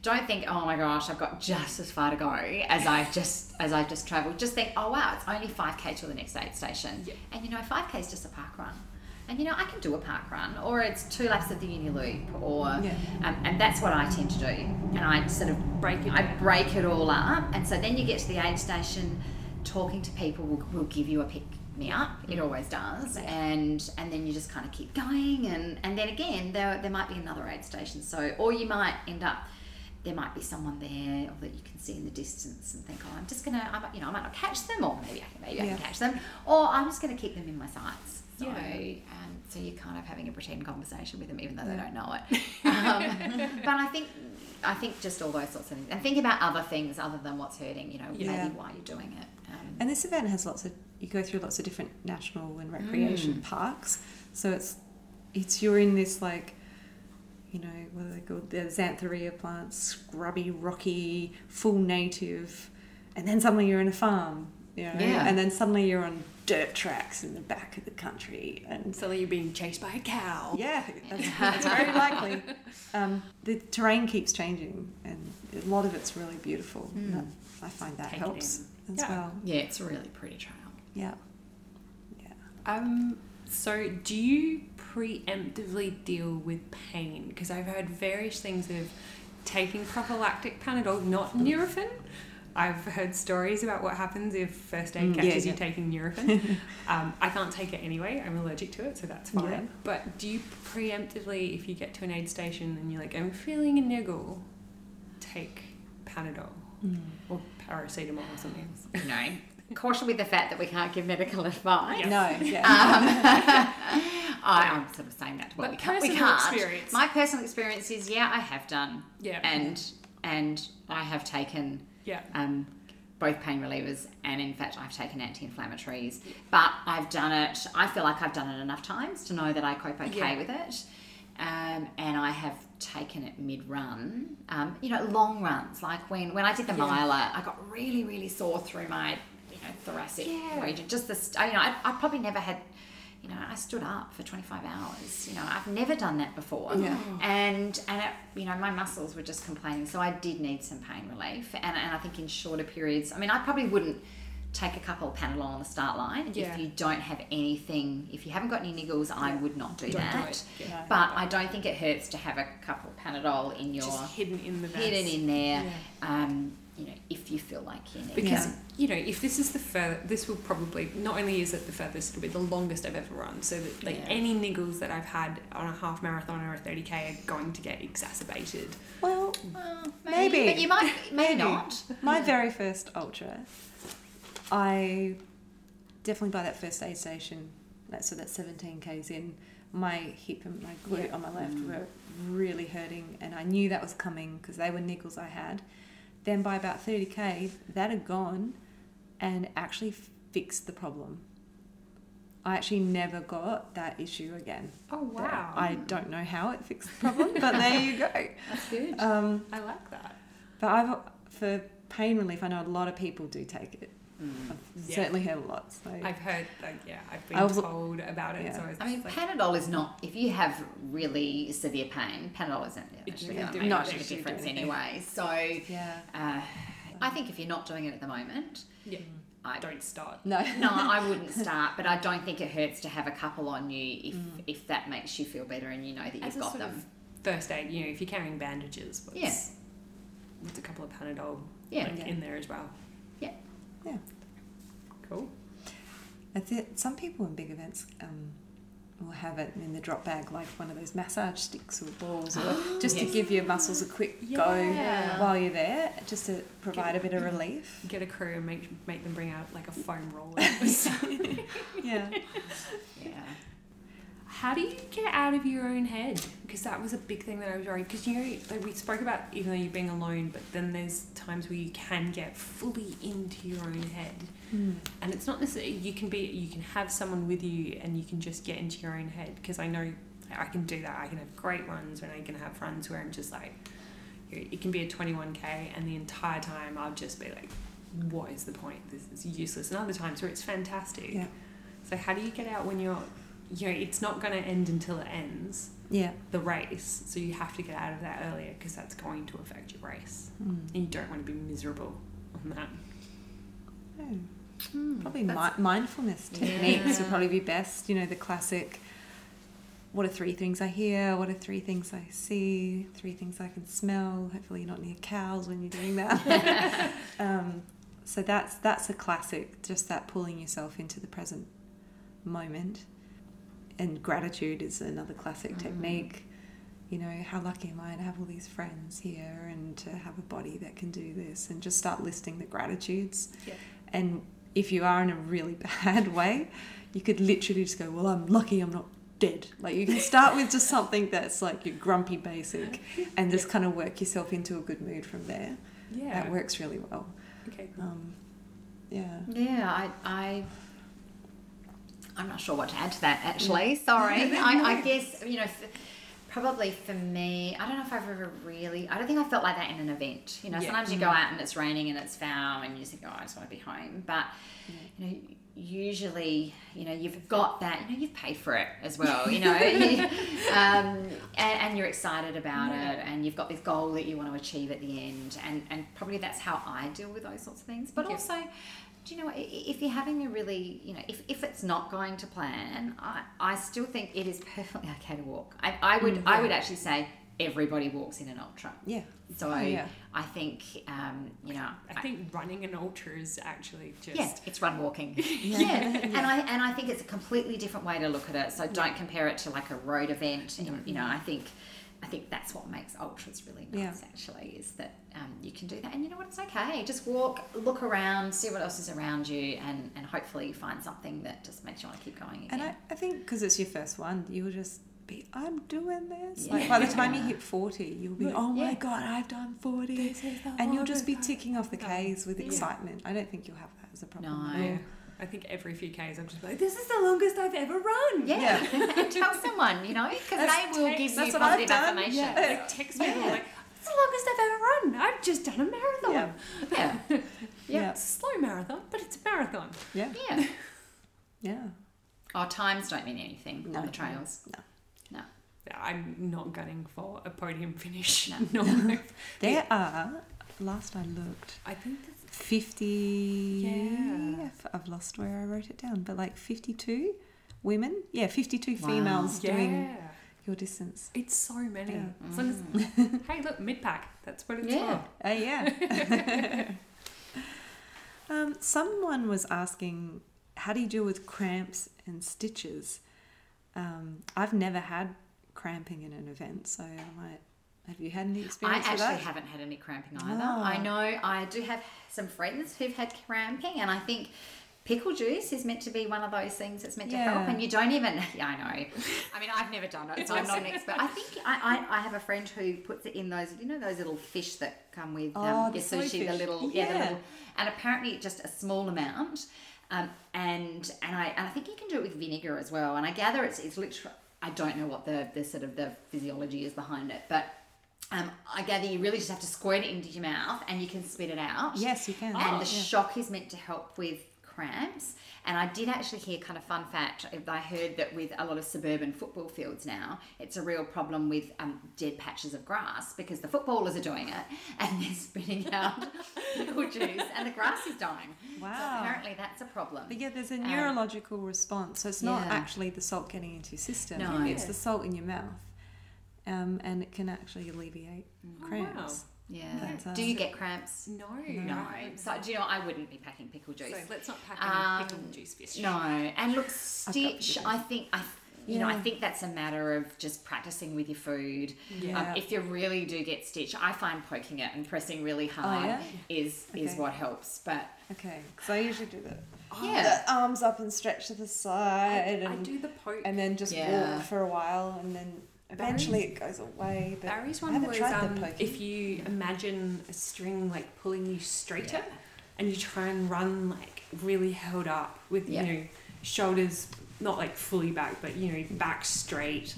Don't think, oh my gosh, I've got just as far to go as I've just as I've just travelled. Just think, oh wow, it's only five k till the next aid station, Yeah. and you know five k is just a park run, and you know I can do a park run, or it's two laps of the uni loop, or Yeah. um, and that's what I tend to do, and I sort of Break it I break it all up, and so then you get to the aid station, talking to people will, will give you a pick me up. It always does, and and then you just kind of keep going, and and then again there there might be another aid station. So or you might end up. There might be someone there or that you can see in the distance and think, oh, I'm just gonna, I might, you know, I might not catch them, or maybe I can, maybe I can catch them, or I'm just gonna keep them in my sights. So, Yeah. um, so you're kind of having a pretend conversation with them, even though they don't know it. Um, but I think I think just all those sorts of things, and think about other things other than what's hurting. You know, Yeah. maybe why you're doing it. Um, And this event has lots of you go through lots of different national and recreation Mm. parks. So it's it's you're in this like you know, what are they called? The Xanthorrhea plants, scrubby, rocky, full native, and then suddenly you're in a farm, you know, Yeah. and then suddenly you're on dirt tracks in the back of the country, and So you're being chased by a cow. yeah, that's, that's very likely. Um, the terrain keeps changing, and a lot of it's really beautiful. and that- I find that Take helps as Yeah. well. yeah, it's a really pretty trail. Yeah, yeah. Um, so do you preemptively deal with pain? Because I've heard various things of taking prophylactic Panadol, not Nurofen. I've heard stories about what happens if first aid Mm, yeah, catches yeah. you taking Nurofen. um, I can't take it anyway. I'm allergic to it, so that's fine. Yeah. But do you preemptively, if you get to an aid station and you're like, I'm feeling a niggle, take Panadol Mm. or paracetamol or something? No. Caution with the fact that we can't give medical advice. No, yeah. Um, I, I'm sort of saying that. Well, But we can't. We can't. experience. My personal experience is, yeah, I have done. Yeah. And and I have taken Yeah. um, both pain relievers and in fact I've taken anti-inflammatories. But I've done it. I feel like I've done it enough times to know that I cope okay Yeah. with it. Um, and I have taken it mid-run. Um, you know, long runs. Like when when I did the Yeah. miler, I got really really sore through my you know thoracic Yeah. region. Just this. You know, I, I probably never had. You know, I stood up for 25 hours. You know, I've never done that before. Yeah. And, and it, you know, my muscles were just complaining. So I did need some pain relief. And, and I think in shorter periods, I mean, I probably wouldn't take a couple of Panadol on the start line Yeah. if you don't have anything. If you haven't got any niggles, I would not do Don't do that. it. Yeah. But I don't think it hurts to have a couple of Panadol in your Just hidden in the vest. hidden in there. Yeah. Um, you know, if you feel like you need Because it. you know, if this is the further, this will probably not only is it the furthest, it'll be the longest I've ever run. So that like Yeah. any niggles that I've had on a half marathon or a thirty k are going to get exacerbated. Well, uh, Well, maybe. But you might, maybe, Maybe. not. My very first ultra, I definitely by that first aid station, that so that's 17 k's in, my hip and my glute Yeah. on my left mm. were really hurting, and I knew that was coming because they were niggles I had. Then by about 30k, that had gone, and actually fixed the problem. I actually never got that issue again. Oh wow! I don't know how it fixed the problem, but there you go. That's good. Um, I like that. but I've for pain relief, I know a lot of people do take it. I've Yeah. certainly heard a lot. So I've heard, like, yeah, I've been I was- told about it. yeah. So I, was I mean, like, Panadol is not. If you have really severe pain, Panadol isn't It's actually not going to make much of a difference anyway. So, yeah, uh, I think if you're not doing it at the moment, yeah, I don't start. no, no, I wouldn't start. But I don't think it hurts to have a couple on you if if that makes you feel better and you know that you've As got sort them. first aid, you know, if you're carrying bandages, what's, Yeah. what's a couple of Panadol Yeah. like, Yeah. in there as well? Yeah. Yeah. Cool. I think some people in big events um, will have it in the drop bag, like one of those massage sticks or balls, or just to give your muscles a quick Yeah. go while you're there, just to provide a bit of relief. Get a crew and make make them bring out like a foam roller. Yeah, Yeah. How do you get out of your own head? Because that was a big thing that I was worried. Because you know, like we spoke about, even though you're being alone, but then there's times where you can get fully into your own head, hmm. and it's not necessarily you can be you can have someone with you and you can just get into your own head. Because I know I can do that. I can have great runs when I can have runs where I'm just like, it can be a 21k, and the entire time I'll just be like, what is the point? This is useless. And other times where it's fantastic. yeah, So how do you get out when you're, you know, it's not going to end until it ends yeah. the race. So you have to get out of that earlier because that's going to affect your race, Mm. and you don't want to be miserable on that. Oh. Probably mi- mindfulness techniques would probably be best. You know, the classic. What are three things I hear? What are three things I see? Three things I can smell. Hopefully, you're not near cows when you're doing that. um, so that's that's a classic. Just that pulling yourself into the present moment. And gratitude is another classic technique. You know, how lucky am I to have all these friends here and to have a body that can do this and just start listing the gratitudes. Yeah. And if you are in a really bad way, you could literally just go, Well, I'm lucky I'm not dead. Like you can start with just something that's like your grumpy basic and just kind of work yourself into a good mood from there. Yeah. That works really well. Okay. Cool. Um, yeah. Yeah, I, I, I'm not sure what to add to that actually. Sorry. I, I guess, you know, probably for me, I don't know if I've ever really, I don't think I felt like that in an event. You know, Yeah. sometimes you go out and it's raining and it's foul and you think, oh, I just want to be home. But, you know, usually, you know, you've got that, you know, you've paid for it as well, you know, you- um, and, and you're excited about it and you've got this goal that you want to achieve at the end. And, and probably that's how I deal with those sorts of things. But Yeah. also, do you know what? i- i- If you're having a really, you know, if, if it's not going to plan, I, I still think it is perfectly okay to walk. I, I would I would actually say everybody walks in an ultra. Yeah. So Oh, yeah. I think um, you know I think running an ultra is actually just yeah, it's run walking. Yeah. and I and I think it's a completely different way to look at it. So don't compare it to like a road event. And, you know, I think I think that's what makes ultras really nice. Yeah. Actually, is that um, you can do that, and you know what? It's okay. Just walk, look around, see what else is around you, and and hopefully you find something that just makes you want to keep going again. And I, I think because it's your first one, you'll just be, I'm doing this. Yeah. Like by the time you hit 40, you'll be, oh my Yeah. God, I've done 40. And you'll just be ticking off the Ks with excitement. I don't think you'll have that as a problem. No. At all. Yeah. I think every few Ks I'm just like, this is the longest I've ever run. yeah, and tell someone, you know, because they will text- give you that's what I've positive done. affirmation. Yeah. Like text me and I'm like, it's the longest I've ever run. I've just done a marathon. Yeah. Yeah, Yeah, Yeah. it's a slow marathon, but it's a marathon. Yeah. yeah. Yeah. Our times don't mean anything No. on the trails. No. No. I'm not gunning for a podium finish. No. No. There are, last I looked, I think that's 50. Yeah. I've- lost where I wrote it down, but like 52 women. Yeah, 52 Wow. females doing your distance. It's so many. Yeah. Long hey, look, mid pack. That's what it's Yeah. for. Uh, yeah. um, someone was asking, how do you deal with cramps and stitches? Um, I've never had cramping in an event, so I might. Have you had any I experience with actually haven't had any cramping either. Oh. I know I do have some friends who've had cramping, and I think pickle juice is meant to be one of those things that's meant to help. And you don't even, yeah, I know. I mean, I've never done it, so I'm not an expert. I think I, I, I have a friend who puts it in those, you know, those little fish that come with Oh, um, the your sushi, the little, yeah, the little, and apparently just a small amount. Um, and and I and I think you can do it with vinegar as well. And I gather it's it's literally I don't know what the the sort of the physiology is behind it, but um, I gather you really just have to squirt it into your mouth and you can spit it out. Yes, you can. And Oh, the yeah. shock is meant to help with cramps. And I did actually hear kind of fun fact. I heard that with a lot of suburban football fields now, it's a real problem with um, dead patches of grass because the footballers are doing it and they're spitting out pickle juice and the grass is dying. So Wow. apparently that's a problem. But yeah, there's a Um, neurological response. So it's not yeah. actually the salt getting into your system. No. It's the salt in your mouth. Um, and it can actually alleviate cramps. Yeah. But, uh, do you get cramps? No. No. So do you know I wouldn't be packing pickle juice. So let's not pack any Um, pickle juice fish. No, and look, stitch. I think I, you know, I think that's a matter of just practicing with your food. Yeah. Um, if you really do get stitch, I find poking it and pressing really hard Oh, yeah? is is what helps. But Okay. So I usually do the, yeah, the arms up and stretch to the side. I and, do the poke. and then just Yeah. walk for a while and then eventually it goes away. But Barry's I one haven't was tried um, if you imagine a string like pulling you straighter and you try and run like really held up with Yeah. you know shoulders not like fully back but you know back straight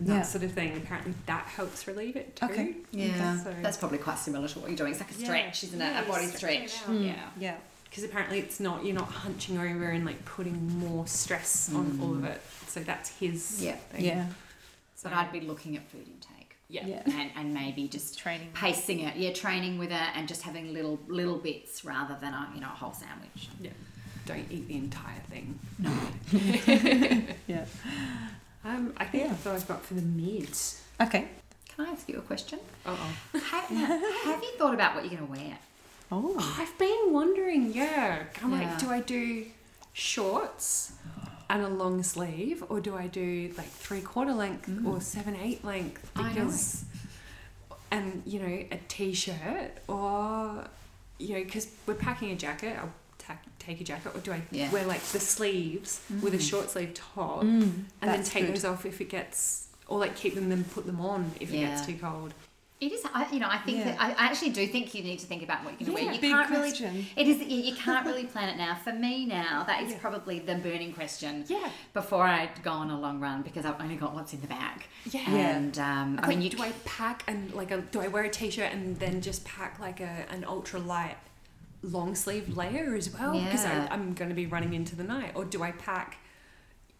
that Yeah. sort of thing apparently that helps relieve it too Okay. yeah, So- that's probably quite similar to what you're doing. It's like a Yeah. stretch, isn't it? Yeah, a body stretch it stretch. out. Yeah. Yeah. because apparently it's not you're not hunching over and like putting more stress on all of it so that's his Yeah. thing. Yeah. But I'd be looking at food intake. yeah, Yeah. And, and maybe just Training. pacing it, yeah, training with it, and just having little little bits rather than a you know a whole sandwich. Yeah. don't eat the entire thing No, Yeah. um I think Yeah. that's all I've got for the mids Okay. can I ask you a question? uh-oh Have, have you thought about what you're going to wear? Oh. I've been wondering, yeah. I'm Yeah. like, do I do shorts and a long sleeve, or do I do like three quarter length or seven eight length? Because, and you know, a t-shirt, or you know, because we're packing a jacket. I'll ta- take a jacket, or do I Yeah. wear like the sleeves with a short sleeve top, Mm, and then take good. those off if it gets, or like keep them and put them on if it gets too cold. It is, I, you know, I think Yeah. that I, I actually do think you need to think about what you're going to Yeah, wear. You big can't question. really. It is. You, you can't really plan it now. For me now, that is Yeah. probably the burning question. Yeah. Before I go on a long run because I've only got what's in the bag. Yeah. And um, I mean, you do I pack and like a do I wear a t-shirt and then just pack like a an ultra light long sleeve layer as well because. I'm going to be running into the night, or do I pack?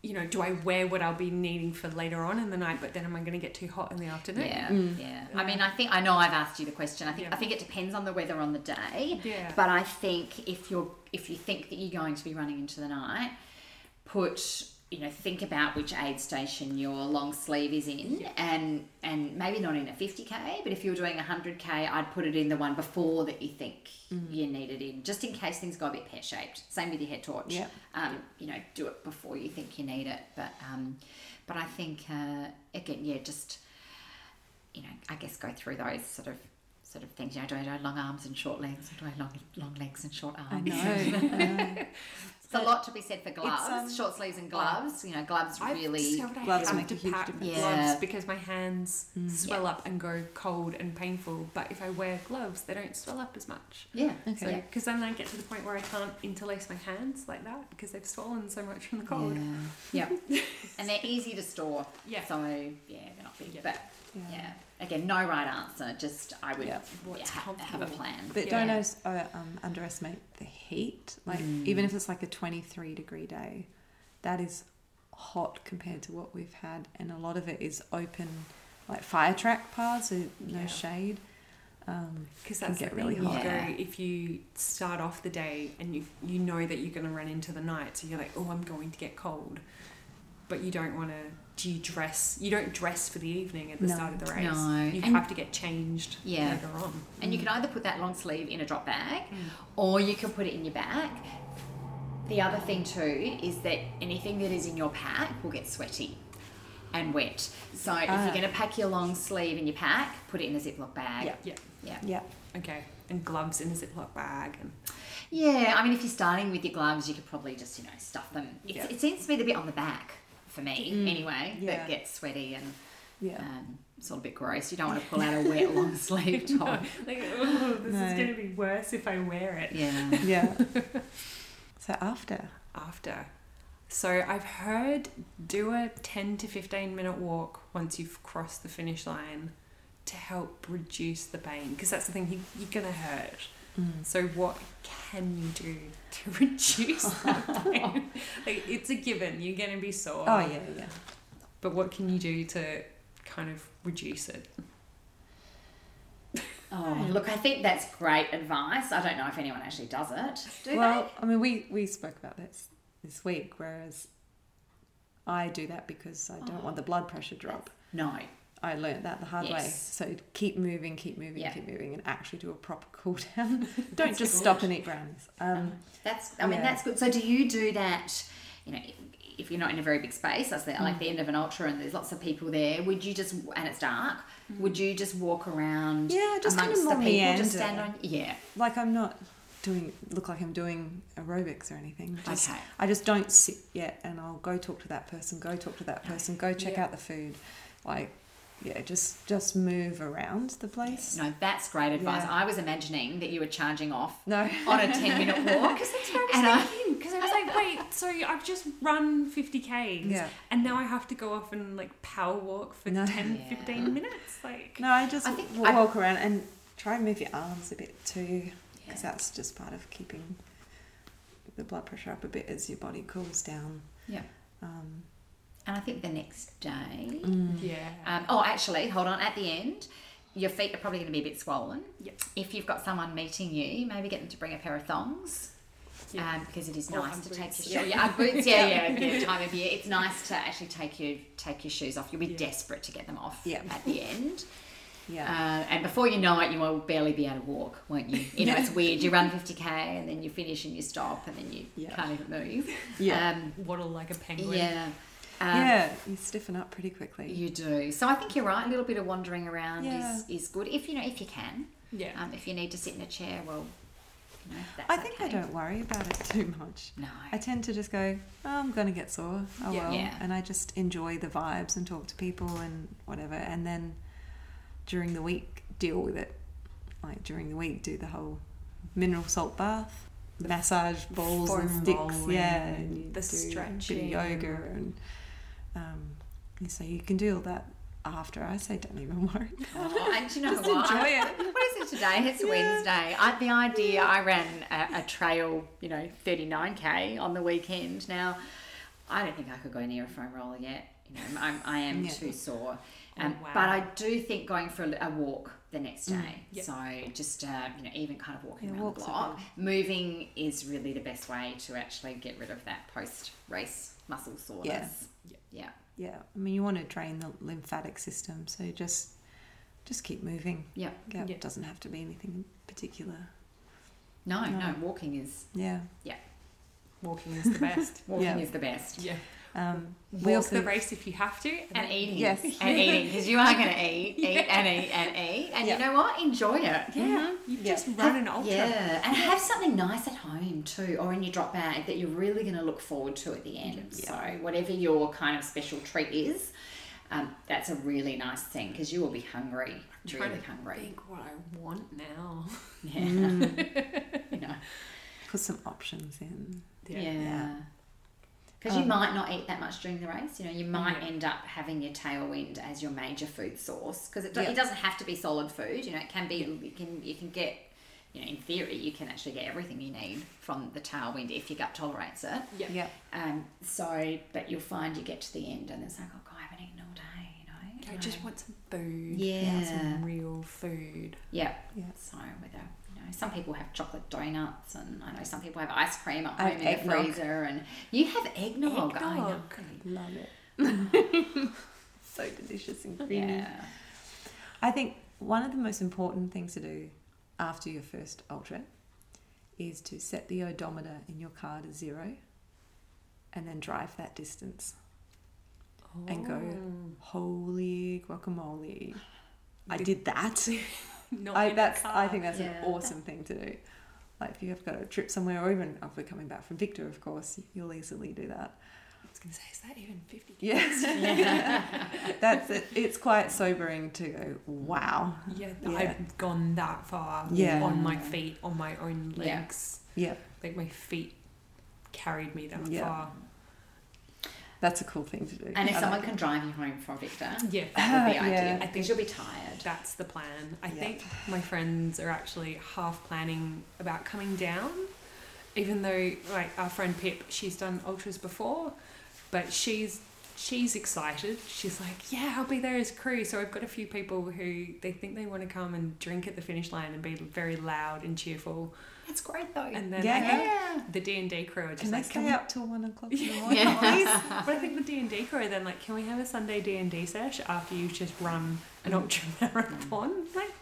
You know, do I wear what I'll be needing for later on in the night, but then am I going to get too hot in the afternoon? Yeah, Mm. yeah. I mean, I think I know I've asked you the question. I think Yeah. I think it depends on the weather on the day. Yeah. But I think if you're if you think that you're going to be running into the night, put you know think about which aid station your long sleeve is in and and maybe not in a 50k but if you're doing 100k i'd put it in the one before that you think you need it in just in case things go a bit pear-shaped. Same with your head torch. Yep. um, you know do it before you think you need it but um, but i think uh, again yeah just you know i guess go through those sort of sort of things. You know do i do long arms and short legs or do i long long legs and short arms? I know. It's a lot to be said for gloves, um, short sleeves and gloves. You know, gloves I've really. Gloves have make to a huge difference. gloves Yeah. because my hands swell up and go cold and painful. But if I wear gloves, they don't swell up as much. Yeah. Okay. because then I get to the point where I can't interlace my hands like that because they've swollen so much from the cold. Yeah. yeah. and they're easy to store. Yeah. So yeah, they're not big. Yeah. But yeah. Again, no right answer. Just I would Yeah. What's yeah, ha- have a comfortable. plan. But Yeah. don't os- uh, um, underestimate the heat. Like even if it's like a twenty-three degree day, that is hot compared to what we've had, and a lot of it is open, like fire track paths, so no Yeah. shade. Um, Because Can that's get the really thing. You hot. go Yeah. if you start off the day and you you know that you're going to run into the night, so you're like, oh, I'm going to get cold, but you don't want to. Do you dress? You don't dress for the evening at the No. start of the race. No. You And- have to get changed Yeah. later on. And you can either put that long sleeve in a drop bag Mm. or you can put it in your bag. The other thing too is that anything that is in your pack will get sweaty and wet. So if Ah. you're going to pack your long sleeve in your pack, put it in a Ziploc bag. Yeah. Yeah. Yeah. yeah, Okay. And gloves in a Ziploc bag and Yeah, I mean, if you're starting with your gloves, you could probably just, you know, stuff them. It's, Yeah. It seems to be the bit on the back for me, Mm, anyway, yeah. that gets sweaty and yeah. um, sort of a bit gross. You don't want to pull out a wet long sleeve top. like, oh, this No. is going to be worse if I wear it. Yeah. yeah. so after, after. So I've heard do a 10 to 15 minute walk once you've crossed the finish line to help reduce the pain because that's the thing you, you're going to hurt. Mm. So what can you do to reduce that pain? like it's a given, you're going to be sore. oh yeah, yeah. But what can you do to kind of reduce it? Oh, look, I think that's great advice. I don't know if anyone actually does it. Do well, I mean, we we spoke about this this week, whereas I do that because I don't want the blood pressure drop. No. I learned that the hard way. So keep moving, keep moving, Yeah. keep moving, and actually do a proper cool down. Don't just good. stop and eat brownies. Um, That's, I mean, Yeah. that's good. So do you do that, you know, if you're not in a very big space, that's the, Mm. like the end of an ultra and there's lots of people there, would you just, and it's dark, would you just walk around Mm. Yeah, just kind amongst of the people, just stand on, yeah. like I'm not doing look like I'm doing aerobics or anything. Just, Okay. I just don't sit yet, and I'll go talk to that person, go talk to that person, go check Yeah. out the food, like yeah, just just move around the place. No, that's great advice. Yeah. I was imagining that you were charging off No, on a 10 minute walk. Because that's what I was And I- thinking. Because I was like, wait, so I've just run 50 Ks Yeah. and now I have to go off and like power walk for No. 10, Yeah. 15 minutes? Like, no, I just I think walk, I- around and try and move your arms a bit too, because Yeah. that's just part of keeping the blood pressure up a bit as your body cools down. Yeah. Um, And I think the next day, mm. yeah. um, oh, actually, hold on, at the end, your feet are probably going to be a bit swollen. Yep. If you've got someone meeting you, maybe get them to bring a pair of thongs. Yeah. Um, because it is Or nice Ugg to take your shoes. Yeah, Ugg boots. Yeah, yeah, yeah. Time of year, it's nice to actually take your take your shoes off. You'll be Yeah. desperate to get them off Yeah. at the end. yeah. Uh, and before you know it, you will barely be able to walk, won't you? You know, it's weird. You run 50k and then you finish and you stop and then you Yeah. can't even move. Yeah. Um, Waddle like a penguin. yeah. Um, yeah, you stiffen up pretty quickly. You do. So I think you're right. A little bit of wandering around Yeah. is, is good if you know if you can. Yeah. Um, if you need to sit in a chair, well, you know, that's I think I don't worry about it too much. No. I tend to just go, oh, I'm going to get sore. Oh, Yeah. well. Yeah. And I just enjoy the vibes and talk to people and whatever. And then during the week, deal with it. Like during the week, do the whole mineral salt bath, massage balls and sticks. rolling, Yeah. And the do stretching. yoga. And um, you say you can do all that after. I say, don't even worry. Oh, and you know Just what? enjoy it. What is it today? It's Wednesday. I, the idea I ran a, a trail, you know, 39k on the weekend. Now, I don't think I could go near a foam roller yet. You know, I'm, I am Yeah. too sore. Um, Oh, wow. But I do think going for a, a walk the next Mm. day. Yep. So just uh, you know, even kind of walking Yeah, around the block, moving is really the best way to actually get rid of that post race muscle soreness. Yeah. Yeah. Yeah, I mean, you want to drain the lymphatic system, so just just keep moving. Yeah. Yeah, Yeah. it doesn't have to be anything in particular. No, no, No. walking is Yeah. Yeah. Walking is the best. walking Yeah. is the best. yeah. Um, we Walk also the race if you have to. And eating. Yes. And eating. Because you are going to eat, eat, and eat, and eat. And Yeah. you know what? Enjoy it. Yeah. You Yeah. just run an ultra. Yeah, and have something nice at home too, or in your drop bag that you're really going to look forward to at the end. So whatever your kind of special treat is, um, that's a really nice thing because you will be hungry, trying really to hungry. think what I want now. Yeah, you know, put some options in. yeah. Because you Um, might not eat that much during the race. You know, you might Yeah. end up having your tailwind as your major food source because it, do- Yeah. it doesn't have to be solid food. You know, it can be. You can you can get. You know, in theory, you can actually get everything you need from the tailwind if your gut tolerates it. Yeah. Yeah. Um, so, but you'll find you get to the end and it's like, oh god, I haven't eaten all day, you know. I just want some food. Yeah. Some real food. Yeah. Yeah. So, whether you know, some people have chocolate donuts, and I know some people have ice cream at home in the freezer, and you have eggnog. I know. Eggnog. Love it. so delicious and creamy. Yeah. I think one of the most important things to do after your first ultra is to set the odometer in your car to zero and then drive that distance and go, oh. holy guacamole. I did that. Not I, in a that's, I think that's Yeah. an awesome thing to do. Like if you've got a trip somewhere, or even if we're coming back from Victor, of course, you'll easily do that. I was going to say, is that even 50 Yes. That's it. It's quite sobering to go, wow. Yeah, Yeah. I've gone that far Yeah. on my feet, on my own Yeah. legs. Yeah, Like my feet carried me that Yeah. far. That's a cool thing to do. And if I someone like can drive you home from Victor, Yeah, that would be ah, Yeah. ideal I because think- you'll be tired. that's the plan. I Yeah. think my friends are actually half planning about coming down, even though like our friend Pip, she's done ultras before, but she's she's excited. She's like, yeah, I'll be there as crew. So I've got a few people who they think they want to come and drink at the finish line and be very loud and cheerful. That's great though. And then Yeah. I think the D and D crew are just Can they like, stay we- up till one o'clock in the morning? Yeah. please? But I think the D and D crew are then like, can we have a Sunday D and D sesh after you've just run an mm. ultra marathon? Like,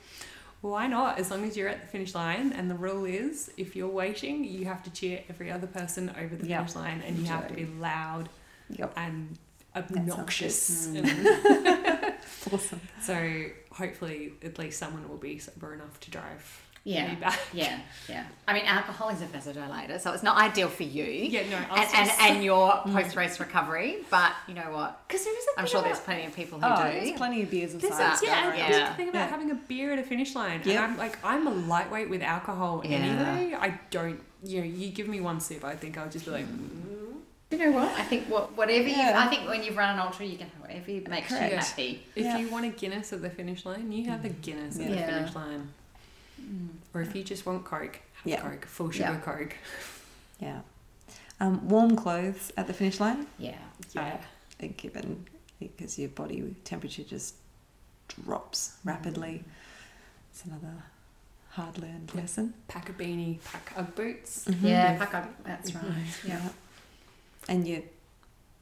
why not? As long as you're at the finish line, and the rule is, if you're waiting, you have to cheer every other person over the Yep. finish line, and you have to be loud Yep. and obnoxious. good. And Awesome. so hopefully, at least someone will be sober enough to drive Yeah. me back. Yeah, yeah. I mean, alcohol is a vasodilator, so it's not ideal for you. Yeah, no, I was and, and, and your mm. post race recovery. But you know what? Because there is a I'm sure about- there's plenty of people who Oh, do. there's plenty of beers There's inside. a, yeah, and Yeah. there's the thing about Yeah. having a beer at a finish line. Yep. And I'm like, I'm a lightweight with alcohol Yeah. anyway. I don't, you know, you give me one sip, I think I'll just be like, hmm. mm. You know what? I think what, whatever you. I think when you've run an ultra, you can have whatever makes you Correct. happy. if Yeah. you want a Guinness at the finish line, you have a Guinness at the finish line. Mm. Or if you just want Coke, have Yeah. Coke, full sugar Yeah. Coke. Yeah. Um, warm clothes at the finish line, Yeah. Yeah. are given because your body temperature just drops rapidly. Mm. It's another hard learned lesson. Pack a beanie, pack Ugg boots. Mm-hmm. Yeah. Pack up. That's right. Mm-hmm. Yeah. And you,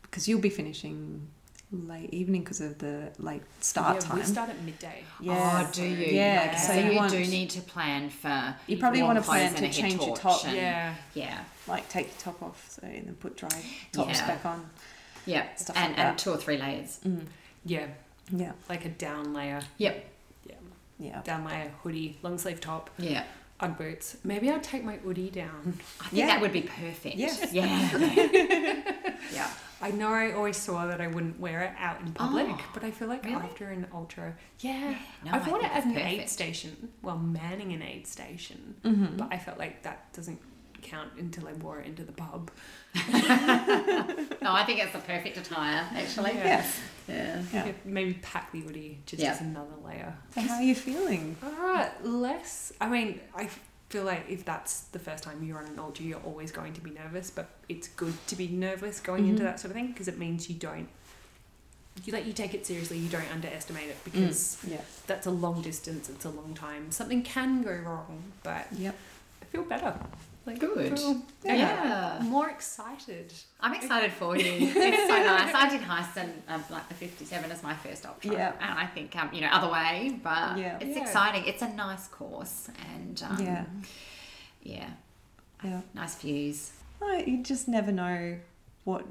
because you'll be finishing late evening because of the late start yeah, time. we start at midday. Yeah. Oh, do you? Yeah, Okay. so So, you you, want- do need to plan for. You probably want to plan to and a head change your top. and- Yeah. Yeah. Like take your top off, so and then put dry tops Yeah. back on. Yeah. Stuff and, like and that. two or three layers. Mm. Yeah. Yeah. Like a down layer. Yep. Yeah. Yeah. Down layer, hoodie, long sleeve top, Yeah. Ugg boots. Maybe I'll take my hoodie down. I think Yeah. that would be perfect. Yes. Yeah. yeah. I know I always swore that I wouldn't wear it out in public, Oh, but I feel like really? after an ultra, yeah, No, I've worn it at an it's aid station, well, manning an aid station, Mm-hmm. but I felt like that doesn't count until I wore it into the pub. No, I think it's the perfect attire, actually. Yeah. Yes. Yeah. Yeah. Yeah, maybe pack the hoodie just Yeah. as another layer. So how are you feeling? Alright, less. I mean, I feel like if that's the first time you run an ultra, you're always going to be nervous, but it's good to be nervous going into Mhm. that sort of thing because it means you don't you let you take it seriously. You don't underestimate it because Yeah. that's a long distance. It's a long time. Something can go wrong, but Yep. I feel better. Like Good. I feel- Yeah. more excited. I'm excited for you. It's so nice. I did Heysen, um, like the 57 as my first option. Yeah. And I think, um, you know, other way, but Yeah. it's Yeah. exciting. It's a nice course and, um, Yeah. yeah, Yeah. nice views. No, you just never know what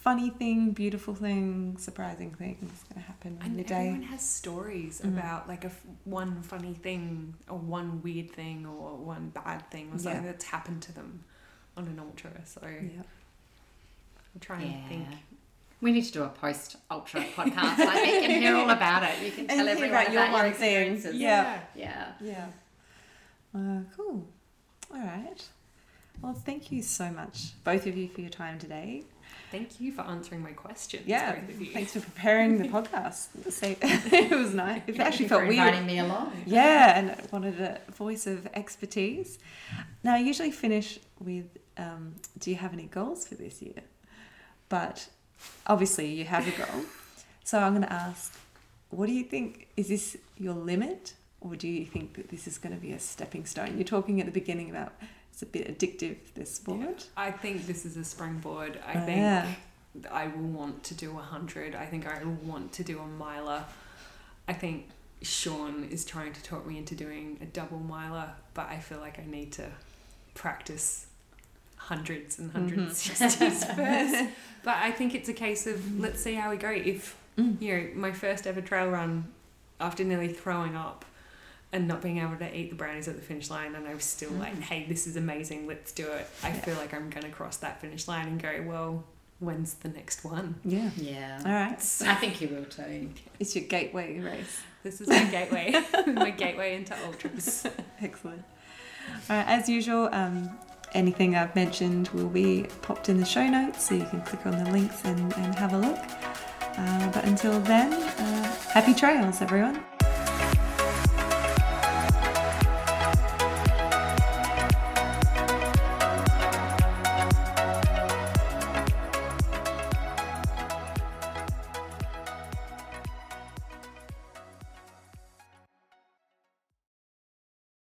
funny thing, beautiful thing, surprising thing is going to happen in And day. everyone has stories Mhm. about like a f- one funny thing or one weird thing or one bad thing or something Yeah. that's happened to them on an ultra. So Yeah. I'm trying to think. We need to do a post ultra podcast. I think and hear all about it. You can tell hear everyone about about, your your, one thing. experiences. Yeah. Yeah. Yeah. Uh, cool. All right. Well, thank you so much, both of you, for your time today. Thank you for answering my questions. Yeah, both of you. thanks for preparing the podcast. It was nice. It Thank actually you felt for weird. inviting me along. Yeah, and I wanted a voice of expertise. Now, I usually finish with um, Do you have any goals for this year? But obviously, you have a goal. So, I'm going to ask what do you think? Is this your limit? Or do you think that this is going to be a stepping stone? You're talking at the beginning about it's a bit addictive, this sport. I think this is a springboard. I Oh, think yeah. I will want to do a hundred. I think I will want to do a miler. I think Sean is trying to talk me into doing a double miler, but I feel like I need to practice hundreds and 160s first. But I think it's a case of let's see how we go. If Mm. you know my first ever trail run, after nearly throwing up and not being able to eat the brownies at the finish line, and I was still like, Mm. "Hey, this is amazing. Let's do it." I feel like I'm gonna cross that finish line and go, "Well, when's the next one?" Yeah. Yeah. All right. I think you will too. It's your gateway race. This is my gateway, my gateway into ultras. Excellent. All right, as usual, um, anything I've mentioned will be popped in the show notes, so you can click on the links and, and have a look. Uh, but until then, uh, happy trails, everyone.